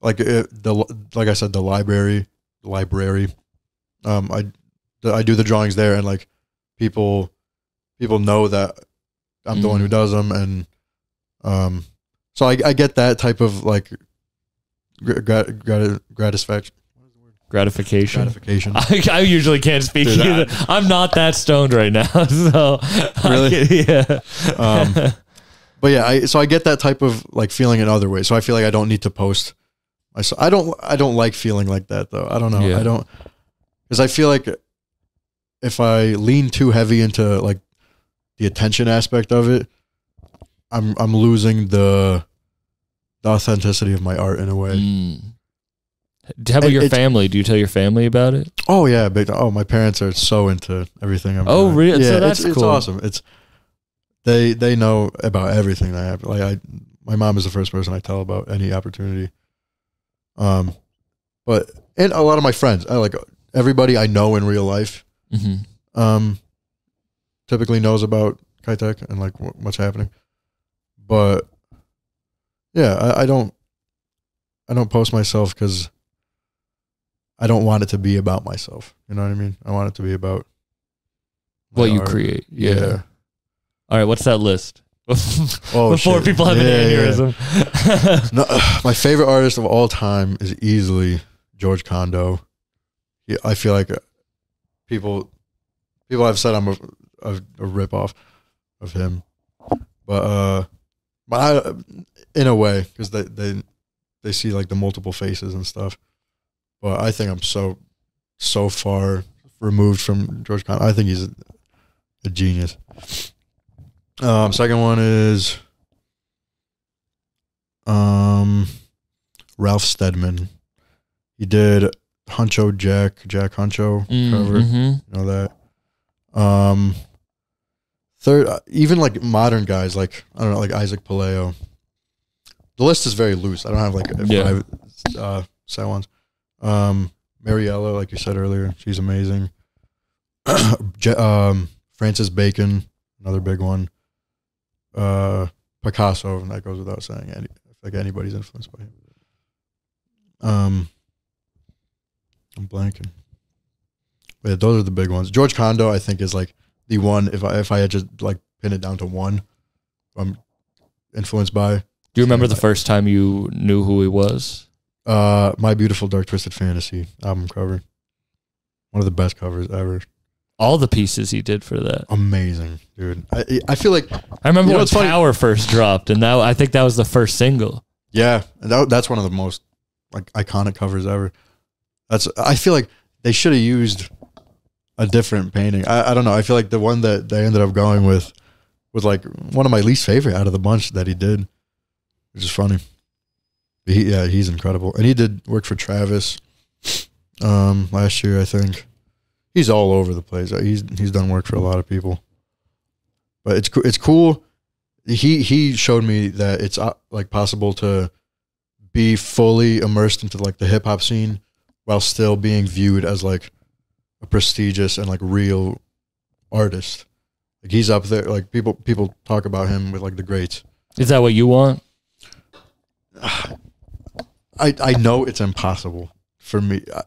like uh, the like I said the library library um I the, I do the drawings there and like people people know that I'm the one who does them and um so I I get that type of like grat, grat, grat, gratification Gratification. I, I usually can't speak Dude, I- either. I'm not that stoned right now, so Really? yeah. Um, but yeah, I, so I get that type of like feeling in other ways. So I feel like I don't need to post myself. I don't. I don't like feeling like that though. I don't know. Yeah. I don't because I feel like if I lean too heavy into like the attention aspect of it, I'm I'm losing the the authenticity of my art in a way. Mm. How about It- your family? Do you tell your family about it? Oh yeah, big. Oh, my parents are so into everything. I'm Oh, doing. really? Yeah, So that's it's, it's awesome. It's they they know about everything that happens. Like I, my mom is the first person I tell about any opportunity. Um, but and a lot of my friends, I like everybody I know in real life. hmm Um, typically knows about Kitech and like wh- what's happening. But yeah, I, I don't I don't post myself because I don't want it to be about myself. You know what I mean? I want it to be about What you art. create. Yeah. Yeah. All right. What's that list? Oh, Before shit. people have an Yeah, yeah. aneurysm. No, my favorite artist of all time is easily George Condo. Yeah, I feel like uh, people people have said I'm a a, a rip off of him, but uh, but I, in a way because they they they see like the multiple faces and stuff. But I think I'm so so far removed from George Condo. I think he's a, a genius. Um, second one is um Ralph Steadman. He did Huncho Jack, Jack Huncho cover. Mhm. You know that. Um, third, uh, even like modern guys, like I don't know, like Isaac Paleo. The list is very loose. I don't have like Yeah. five uh, set ones. Um, Mariella, like you said earlier, she's amazing. Um, Francis Bacon, another big one. Uh, Picasso, and that goes without saying. Any, I feel like anybody's influenced by him. Um, I'm blanking. But yeah, those are the big ones. George Condo, I think, is like the one. If I if I had just like pin it down to one, I'm influenced by. Do you remember the first time you knew who he was? Uh, My Beautiful Dark Twisted Fantasy album cover. One of the best covers ever. All the pieces he did for that. Amazing, dude. I I feel like I remember You know when what's funny? First dropped, and that I think that was the first single. yeah, that, that's one of the most like iconic covers ever. That's I feel like they should have used a different painting. I, I don't know. I feel like the one that they ended up going with was like one of my least favorite out of the bunch that he did, which is funny. He, yeah, he's incredible, and he did work for Travis um, last year, I think. He's all over the place. He's he's done work for a lot of people, but it's it's cool. He he showed me that it's uh, like possible to be fully immersed into like the hip hop scene while still being viewed as like a prestigious and like real artist. Like he's up there. Like people people talk about him with like the greats. Is that what you want? I I know it's impossible for me. I,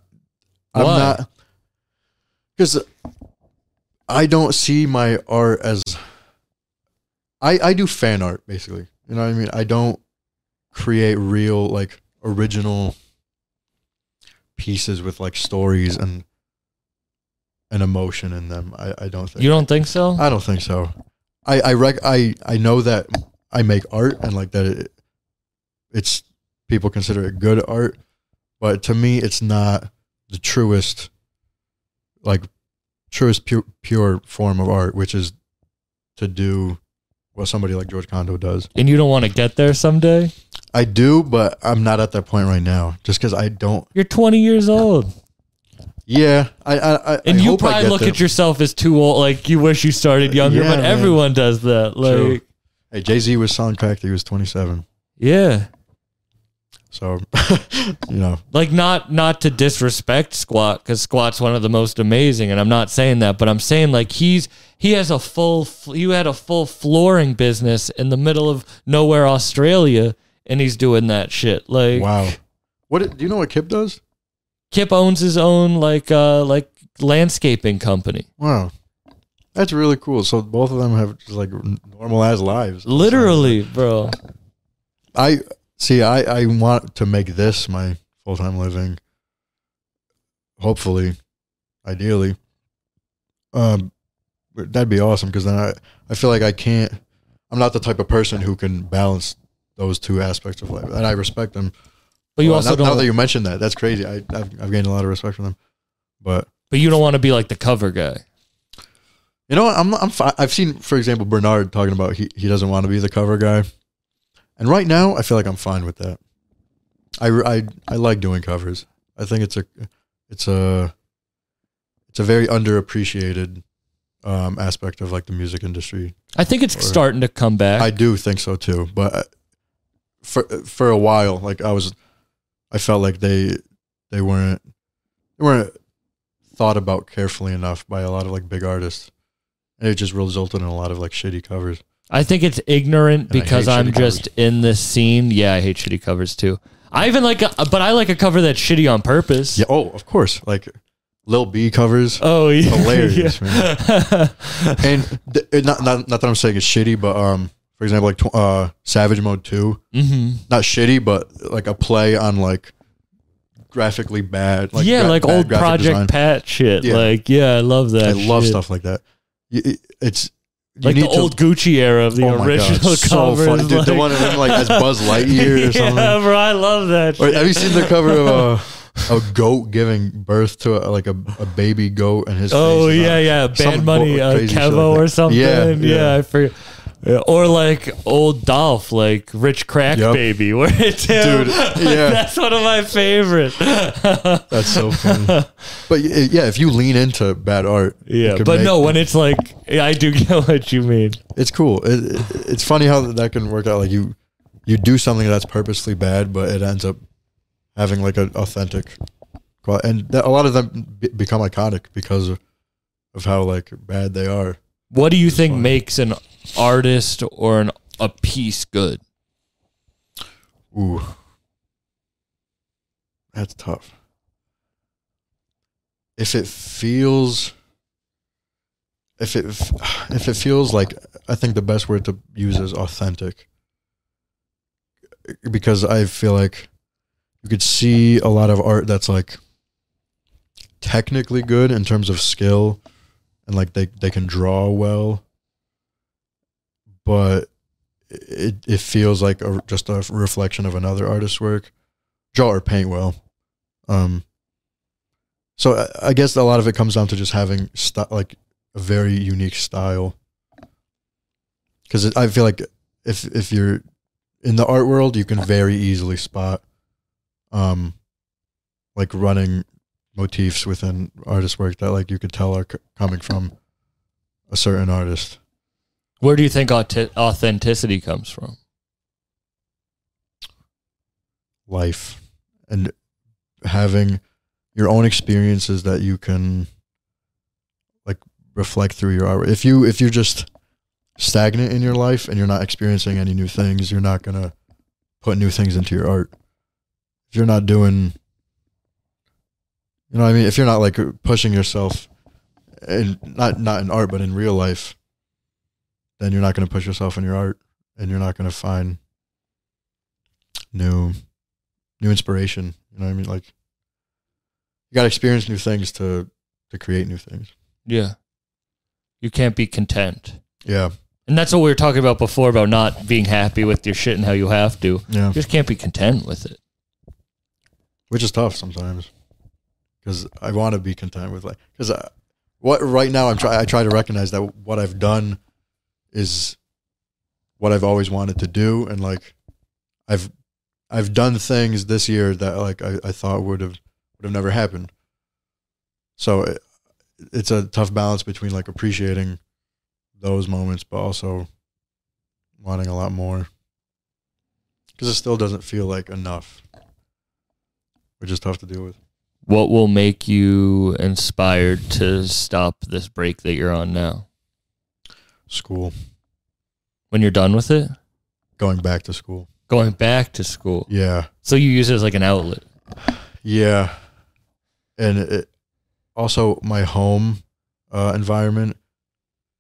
I'm Why? not because I don't see my art as I I do fan art basically. You know what I mean? I don't create real like original pieces with like stories and an emotion in them. I I don't think You don't think so? I don't think so. I I rec- I I know that I make art and like that it, it's people consider it good art, but to me it's not the truest like truest pure pure form of art, which is to do what somebody like George Condo does. And you don't want to get there someday? I do, but I'm not at that point right now. Just because I don't. You're 20 years old. Yeah, I. I, I And I you probably look there. at yourself as too old. Like you wish you started younger, Yeah, but man. everyone does that. True. Like, Hey, Jay Z was selling crack. He was 27. yeah. So, you know, like not not to disrespect squat because squat's one of the most amazing and i'm not saying that but i'm saying like he's he has a full f- you had a full flooring business in the middle of nowhere australia and he's doing that shit like wow. What do you know? What Kip does? kip owns his own like uh like landscaping company Wow, that's really cool. So both of them have just like normal as lives. literally bro I see. I I want to make this my full time living. Hopefully, ideally, um, that'd be awesome because then I I feel like I can't. I'm not the type of person who can balance those two aspects of life, and I respect them. but you Well, also now, now that you mentioned that, that's crazy. I I've, I've gained a lot of respect for them, but but you don't want to be like the cover guy You know what? I'm I'm fi- I've seen, for example, Bernard talking about he he doesn't want to be the cover guy, and right now I feel like I'm fine with that. I I I like doing covers. I think it's a it's a it's a very underappreciated um, aspect of like the music industry. i think it's Or- starting to come back I do think so too, but uh, for for a while, like I was, I felt like they they weren't they weren't thought about carefully enough by a lot of like big artists, and it just resulted in a lot of like shitty covers. I think it's ignorant because I'm just in this scene. Yeah, I hate shitty covers too. I even like, a, but I like a cover that's shitty on purpose. Yeah. Oh, of course, like Lil B covers. Oh yeah, Hilarious, yeah. And th- not, not not that I'm saying it's shitty, but um, for example, like tw- uh, Savage Mode Two, hmm not shitty, but like a play on like graphically bad. Like yeah, gra- like old Project design. Pat shit. Yeah. Like, yeah, I love that. I love stuff like that. It's like the to- old Gucci era of the Oh my God, original so covers. funny. Dude, the one of them, like, as Buzz Lightyear or something. yeah, bro, I love that. Or have you seen the cover of a a goat giving birth to a, like a, a baby goat and his Oh yeah, yeah, Band Money, uh, Kevo like or something. Yeah, Yeah, yeah. I forget. Yeah, Or like old Dolph, like Rich Crack Yep. Baby, where it's him. Dude, yeah. that's one of my favorites. That's so funny. but yeah, if you lean into bad art, yeah, but no, when it's like, I do get what you mean. it's cool. It, it, it's funny how that can work out. Like you, you do something that's purposely bad, but it ends up having like an authentic, and that, a lot of them be- become iconic because of, of how like bad they are. What do you think makes an artist or an a piece good? Ooh, that's tough. If it feels, if it if it feels like, I think the best word to use is authentic. Because I feel like you could see a lot of art that's like technically good in terms of skill, and like they they can draw well, but it it feels like a, just a reflection of another artist's work. Draw or paint well. Um. So I, I guess a lot of it comes down to just having st- like a very unique style. Because I feel like if if you're in the art world, you can very easily spot, um, like running motifs within artist work that like you could tell are c- coming from a certain artist. Where do you think aut- authenticity comes from? life and having your own experiences that you can like reflect through your art. If you if you're just stagnant in your life and you're not experiencing any new things, you're not gonna put new things into your art. If you're not doing you know what I mean? If you're not like pushing yourself and not not in art but in real life, then you're not gonna push yourself in your art and you're not gonna find new new inspiration. You know what I mean? Like you got to experience new things to to create new things. Yeah. You can't be content. Yeah, And that's what we were talking about before about not being happy with your shit and how you have to. yeah, You just can't be content with it. which is tough sometimes because I want to be content with like because what right now I'm try I try to recognize that what I've done is what I've always wanted to do, and like I've I've done things this year that like I, I thought would have would have never happened. So it, it's a tough balance between like appreciating those moments, but also wanting a lot more because it still doesn't feel like enough, which is tough to deal with. What will make you inspired to stop this break that you're on now? School, When you're done with it? going back to school. Going back to school. Yeah, So you use it as like an outlet. yeah, and it, also my home uh, environment.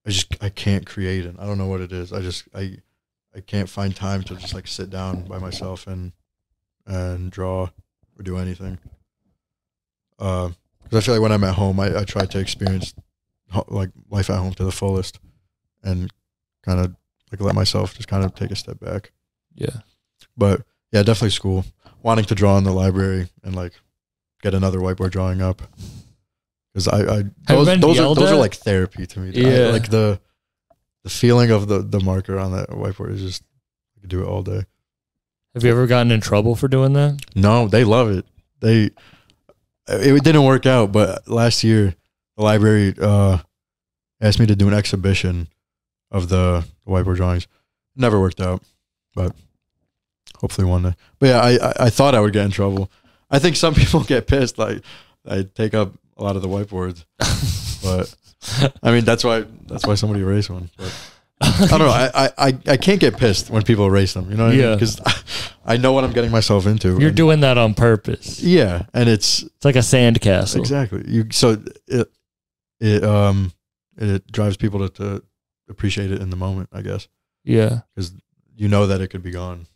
I just I can't create it. I don't know what it is. I just I I can't find time to just like sit down by myself and and draw or do anything. Because I feel like when I'm at home, I, I try to experience like life at home to the fullest, and kind of like let myself just kind of take a step back. Yeah. But yeah, definitely school. Wanting to draw in the library and like get another whiteboard drawing up. Because I, I those, those are those are like therapy to me. I- Yeah. like the the feeling of the the marker on that whiteboard is just I could do it all day. Have you ever gotten in trouble for doing that? No, they love it. They it didn't work out, but last year the library uh asked me to do an exhibition of the whiteboard drawings. Never worked out, but hopefully one day. But yeah, I, I I thought I would get in trouble. I think some people get pissed like I take up a lot of the whiteboards, but I mean that's why that's why somebody erased one. But I don't know. I, I, I, I can't get pissed when people erase them. You know what I Yeah. mean? Because I know what I'm getting myself into. You're and- doing that on purpose. yeah, and it's It's like a sandcastle. exactly you. So it it um it drives people to, to appreciate it in the moment. I guess Yeah. Because you know that it could be gone.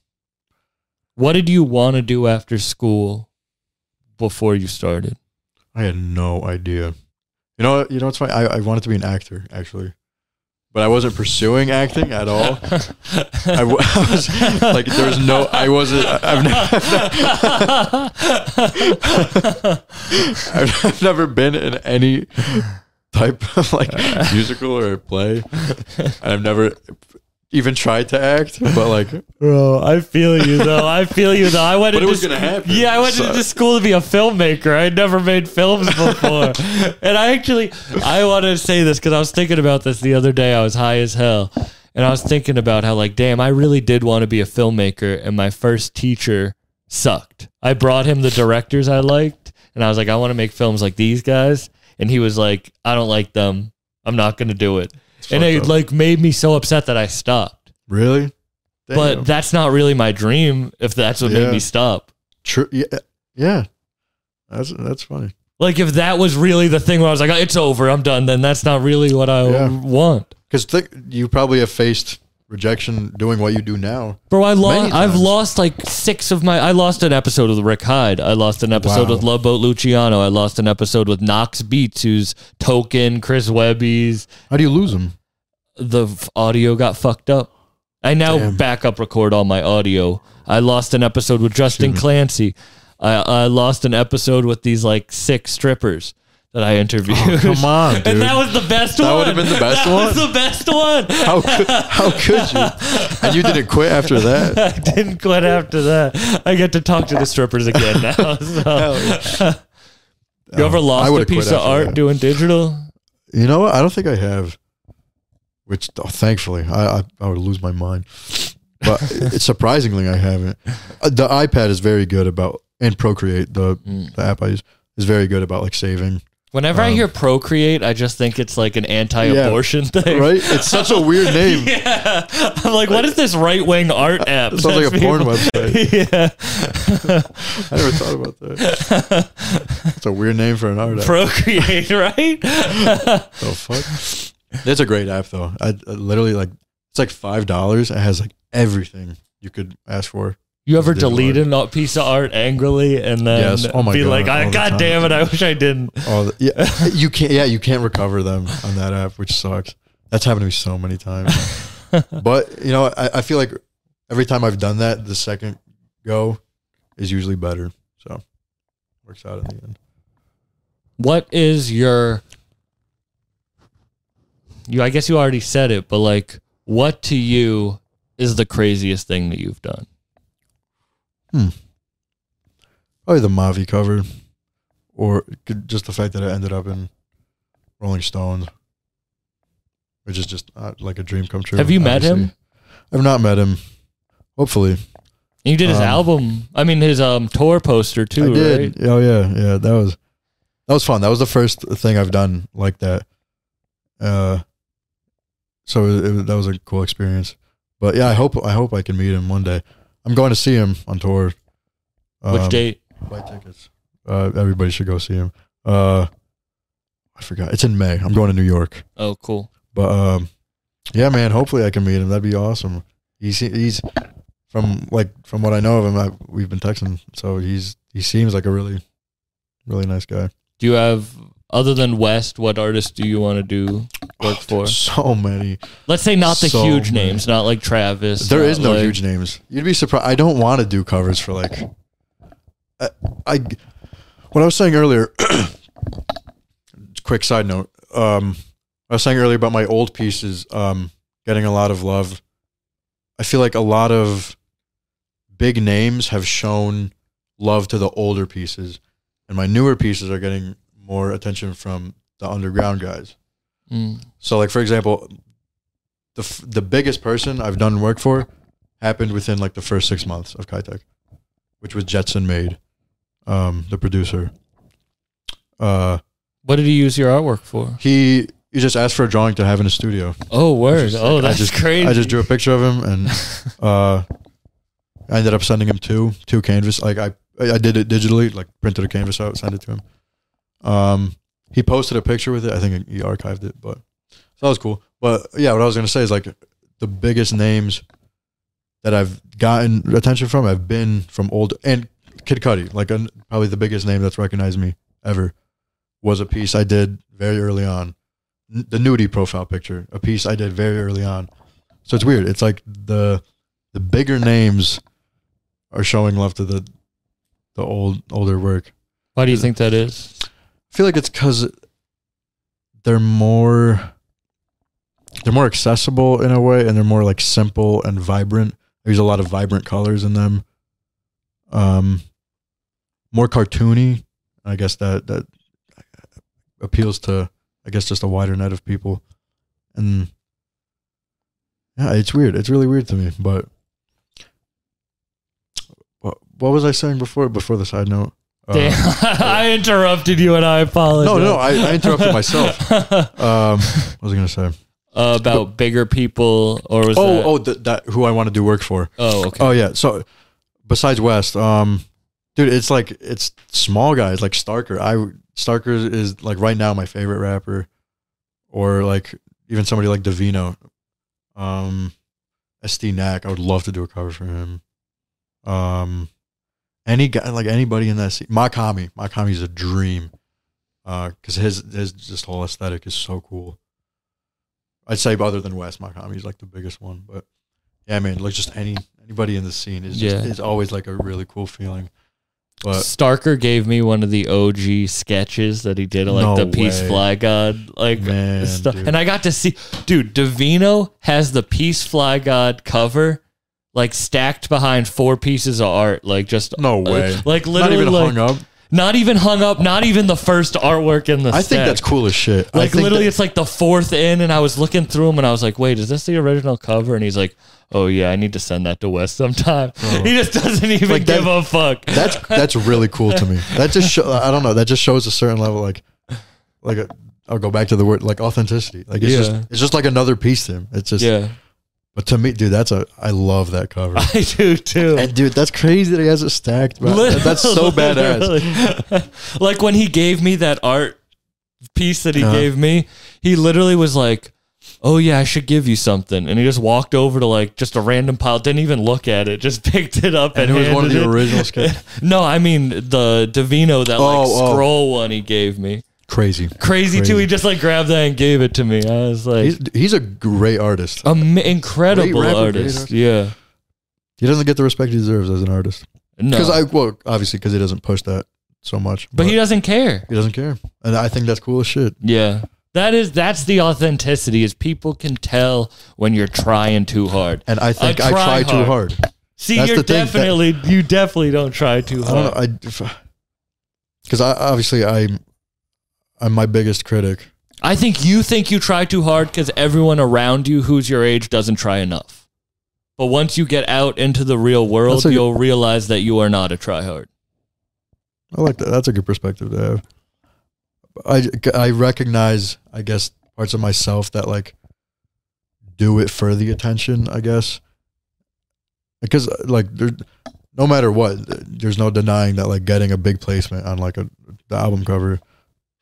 What did you want to do after school before you started? I had no idea. You know, you know what's funny? I, I wanted to be an actor actually, but I wasn't pursuing acting at all. I, w- I was like, there was no. I wasn't. I've never, I've, I've never been in any type of like musical or play, and I've never even tried to act. But like, Bro, I feel you though. I feel you though. I went But it into was gonna happen, Yeah, I went so- into school to be a filmmaker. I'd never made films before. and I actually I wanted to say this because I was thinking about this the other day. I was high as hell. And I was thinking about how like, damn, I really did want to be a filmmaker, and my first teacher sucked. I brought him the directors I liked, and I was like, I want to make films like these guys. And he was like, I don't like them. I'm not gonna do it. And it up. like made me so upset that I stopped. really, Damn. But that's not really my dream if that's what made me stop. True. Yeah, yeah. That's that's funny. Like if that was really the thing where I was like, "Oh, it's over, I'm done, then that's not really what I Yeah. want. Because th- you probably have faced rejection doing what you do now. Bro, I lost. I've lost like six of my I lost an episode with Rick Hyde. I lost an episode Wow. with Love Boat Luciano. I lost an episode with Knox Beats, who's Token, Chris Webby's. How do you lose them? The audio got fucked up. I now Damn. backup record all my audio. I lost an episode with Justin Clancy. I, I lost an episode with these like six strippers that I interviewed. Oh, come on, dude. And that was the best That one. That would've been the best one? that one? was the best one. How could, how could you? And you didn't quit after that? I didn't quit after that. I get to talk to the strippers again now. So. You ever I lost a piece of art that. doing digital? You know what? I don't think I have. Which oh, thankfully, I, I I would lose my mind. But surprisingly, I haven't. Uh, The iPad is very good about and Procreate the Mm. the app I use is very good about like saving. Whenever I Um, hear Procreate, I just think it's like an anti-abortion thing. Right? It's such a weird name. Yeah, I'm like, what is this right-wing art app? It sounds like a that's porn website. yeah, I never thought about that. It's a weird name for an art app. Procreate, right? the fuck? It's a great app though. I, I literally like it's like five dollars. It has like everything you could ask for. You ever Digital delete art. a not- piece of art angrily and then Yes. Oh my be God, like, all I, the God time. damn it, I wish I didn't. Oh yeah, you can't. Yeah, you can't recover them on that app, which sucks. That's happened to me so many times. but you know, I, I feel like every time I've done that, the second go is usually better. So works out in the end. What is your you I guess you already said it, but like what to you is the craziest thing that you've done? Probably the Mavi cover, or could- just the fact that it ended up in Rolling Stones, which is just uh, like a dream come true. Have you met him? I've not met him. Hopefully, You did his Um, album. I mean, his um tour poster too, I did. right? Oh yeah, yeah. That was that was fun. That was the first thing I've done like that. Uh, so it, it, that was a cool experience. But yeah, I hope I hope I can meet him one day. I'm going to see him on tour. Which Um, date? Buy tickets. Uh, everybody should go see him. Uh, I forgot. It's in May. I'm going to New York. Oh, cool. But um, yeah, man. Hopefully, I can meet him. That'd be awesome. He's he's from like from what I know of him. I, we've been texting, so he's he seems like a really really nice guy. Do you have other than West? What artists do you want to do work for? So many. Let's say not the So huge many. names, not like Travis. There is no like- huge names. You'd be surprised. I don't want to do covers for like. I, I what I was saying earlier. quick side note. Um, I was saying earlier about my old pieces um, getting a lot of love. I feel like a lot of big names have shown love to the older pieces, and my newer pieces are getting more attention from the underground guys. Mm. So, like for example, the f- the biggest person I've done work for happened within like the first six months of Kitech, which was Jetson Made, um, the producer. Uh, What did he use your artwork for? he he just asked for a drawing to have in his studio. Oh, word. Oh, that's I just, crazy. I just drew a picture of him, and uh, I ended up sending him two two canvas. Like I I did it digitally, like printed a canvas out, sent it to him. Um, he posted a picture with it. I think he archived it, but so that was cool. But yeah, what I was gonna say is like the biggest names that I've gotten attention from have been from old and Kid Cudi, like probably the biggest name that's recognized me ever, was a piece I did very early on, N- the Nudy profile picture, a piece I did very early on. So it's weird. It's like the the bigger names are showing love to the the old older work. Why do you think that is? Feel like it's because they're more they're more accessible in a way, and they're more like simple and vibrant. There's a lot of vibrant colors in them. Um, more cartoony. I guess that that appeals to I guess just a wider net of people, and yeah, it's weird. It's really weird to me. But what was I saying before? Before the side note. Uh, I interrupted you and I apologize. No, no, I- I interrupted myself. Um, what was I gonna say? Uh, about bigger people, or was Oh, that? oh, th- that who I want to do work for. oh, okay. Oh yeah. So besides West, um, dude, it's like it's small guys like Starker. I Starker is like right now my favorite rapper, or like even somebody like Davino, um, Estee Nack. I would love to do a cover for him. Um, any guy like anybody in that scene. Mach-Hommy, Mach-Hommy's a dream. Uh, cause his his just whole aesthetic is so cool. I'd say other than West, Mach-Hommy's like the biggest one, but yeah, man, like just any anybody in the scene is just Yeah. it's always like a really cool feeling. But Starker gave me one of the OG sketches that he did, like No the Peace way. Fly God, like man, stuff. And I got to see, dude, Davino has the Peace Fly God cover, like stacked behind four pieces of art, like just no way, like not literally, even like, hung up. not even hung up, not even the first artwork in the. I think stack. that's cool as shit. I Like think literally, that- it's like the fourth in, and I was looking through them, and I was like, "Wait, is this the original cover?" And he's like, "Oh yeah, I need to send that to Wes sometime." Oh. He just doesn't even Oh. Like that- give a fuck. that's that's really cool to me. That just show, I don't know. That just shows a certain level, like like a, I'll go back to the word like authenticity. Like it's Yeah. just it's just like another piece to him. It's just yeah, But to me, dude, that's a I love that cover. I do too. and dude, that's crazy that he has it stacked. Bro. That's so badass. like when he gave me that art piece that he Uh-huh. gave me, he literally was like, "Oh yeah, I should give you something," and he just walked over to like just a random pile, didn't even look at it, just picked it up and, And it was one of the it. original sketch. No, I mean the Davino that like Oh, oh. scroll one he gave me. Crazy. Crazy, too. He just like grabbed that and gave it to me. I was like, He's he's a great artist. Am- incredible Great rapper, great artist. artist. Yeah. He doesn't get the respect he deserves as an artist. No. Because I well, obviously because he doesn't push that so much. but he doesn't care. he doesn't care, and I think that's cool as shit. Yeah. That is that's the authenticity. Is people can tell when you're trying too hard. And I think I try too hard. hard. See, That's you're the thing, that- definitely you definitely don't try too I hard. don't know. I because I obviously I'm I'm my biggest critic. I think you think you try too hard because everyone around you who's your age doesn't try enough. But once you get out into the real world, That's a- you'll realize that you are not a tryhard. I like that. That's a good perspective to have. I I recognize, I guess, parts of myself that like do it for the attention. I guess because uh, like there, no matter what, there's no denying that like getting a big placement on like a the album cover,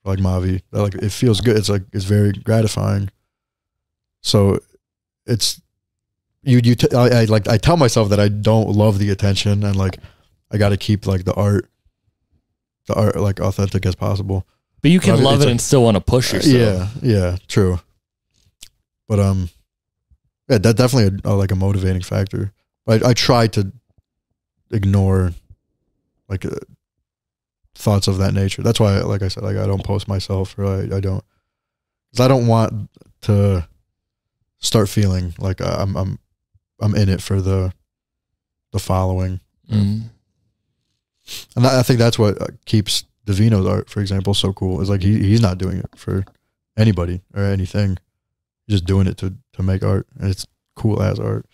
like Mavi, like it feels good. It's like it's very gratifying. So it's you you t- I, I like I tell myself that I don't love the attention and like I got to keep like the art the art like authentic as possible. But you can But love it like- and still want to push yourself. Yeah, yeah, true. But um, yeah, that definitely a, a, like a motivating factor. I I try to ignore like uh, thoughts of that nature. That's why, like I said, like I don't post myself or I I don't because I don't want to start feeling like I'm I'm I'm in it for the the following. Mm. And I I think that's what uh, keeps Davino's art, for example, so cool. Is like he he's not doing it for anybody or anything. He's just doing it to to make art, and it's cool as art.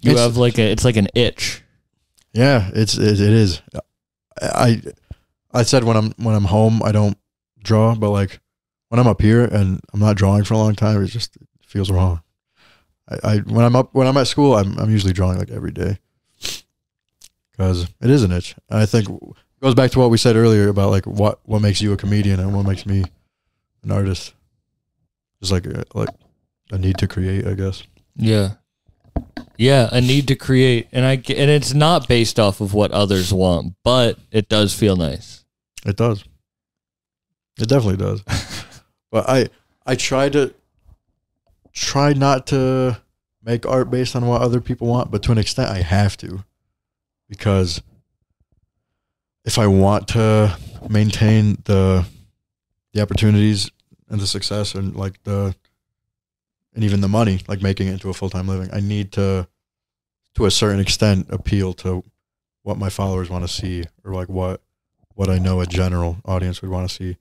You It's- have like a it's like an itch. Yeah, it's it, it is. I I said when I'm when I'm home I don't draw, but like when I'm up here and I'm not drawing for a long time, it just feels wrong. I, I when I'm up when I'm at school, I'm I'm usually drawing like every day because it is an itch. And I think goes back to what we said earlier about like what what makes you a comedian and what makes me an artist. Just like a- like a need to create, I guess. Yeah. Yeah, a need to create, and I and it's not based off of what others want, but it does feel nice. It does. It definitely does. but I I try to try not to make art based on what other people want, but to an extent I have to. Because if I want to maintain the the opportunities and the success and like the and even the money, like making it into a full time living, I need to to a certain extent appeal to what my followers want to see or like what what I know a general audience would want to see.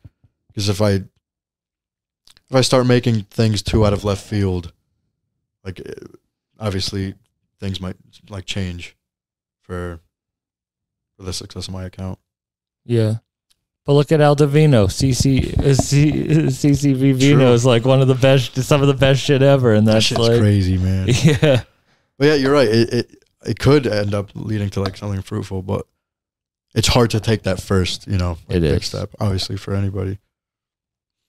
Because if I if I start making things too out of left field, like eh, obviously things might like change for for the success of my account. Yeah. But look at Al Divino. CC, uh, CCV Vino is like one of the best, some of the best shit ever. And That that's shit's like, crazy, man. yeah. But yeah, you're right. It, it it could end up leading to like something fruitful, but it's hard to take that first, you know, like It is. step. Obviously, for anybody.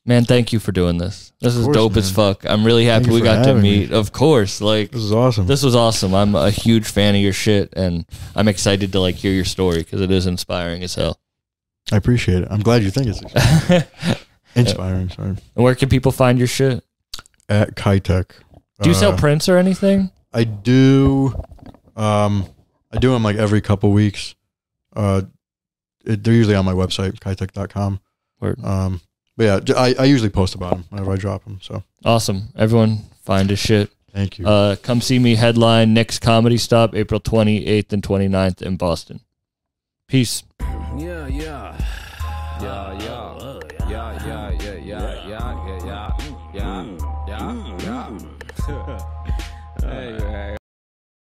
Man, thank you for doing this. This is course, dope as fuck. I'm really happy Thank we got to having me. meet. Of course. Like, This is awesome. this was awesome. I'm a huge fan of your shit, and I'm excited to like hear your story because it is inspiring as hell. I appreciate it. I'm glad you think it's and inspiring. Sorry. where can people find your shit? At Kitech. Do you sell Uh, prints or anything? I do. Um, I do them like every couple weeks. Uh, it, they're usually on my website, kitech.com. Word. Um, but yeah, I, I usually post about them whenever I drop them. So Awesome. Everyone find his shit. thank you. Uh, come see me headline next comedy stop April 28th and 29th in Boston. Peace.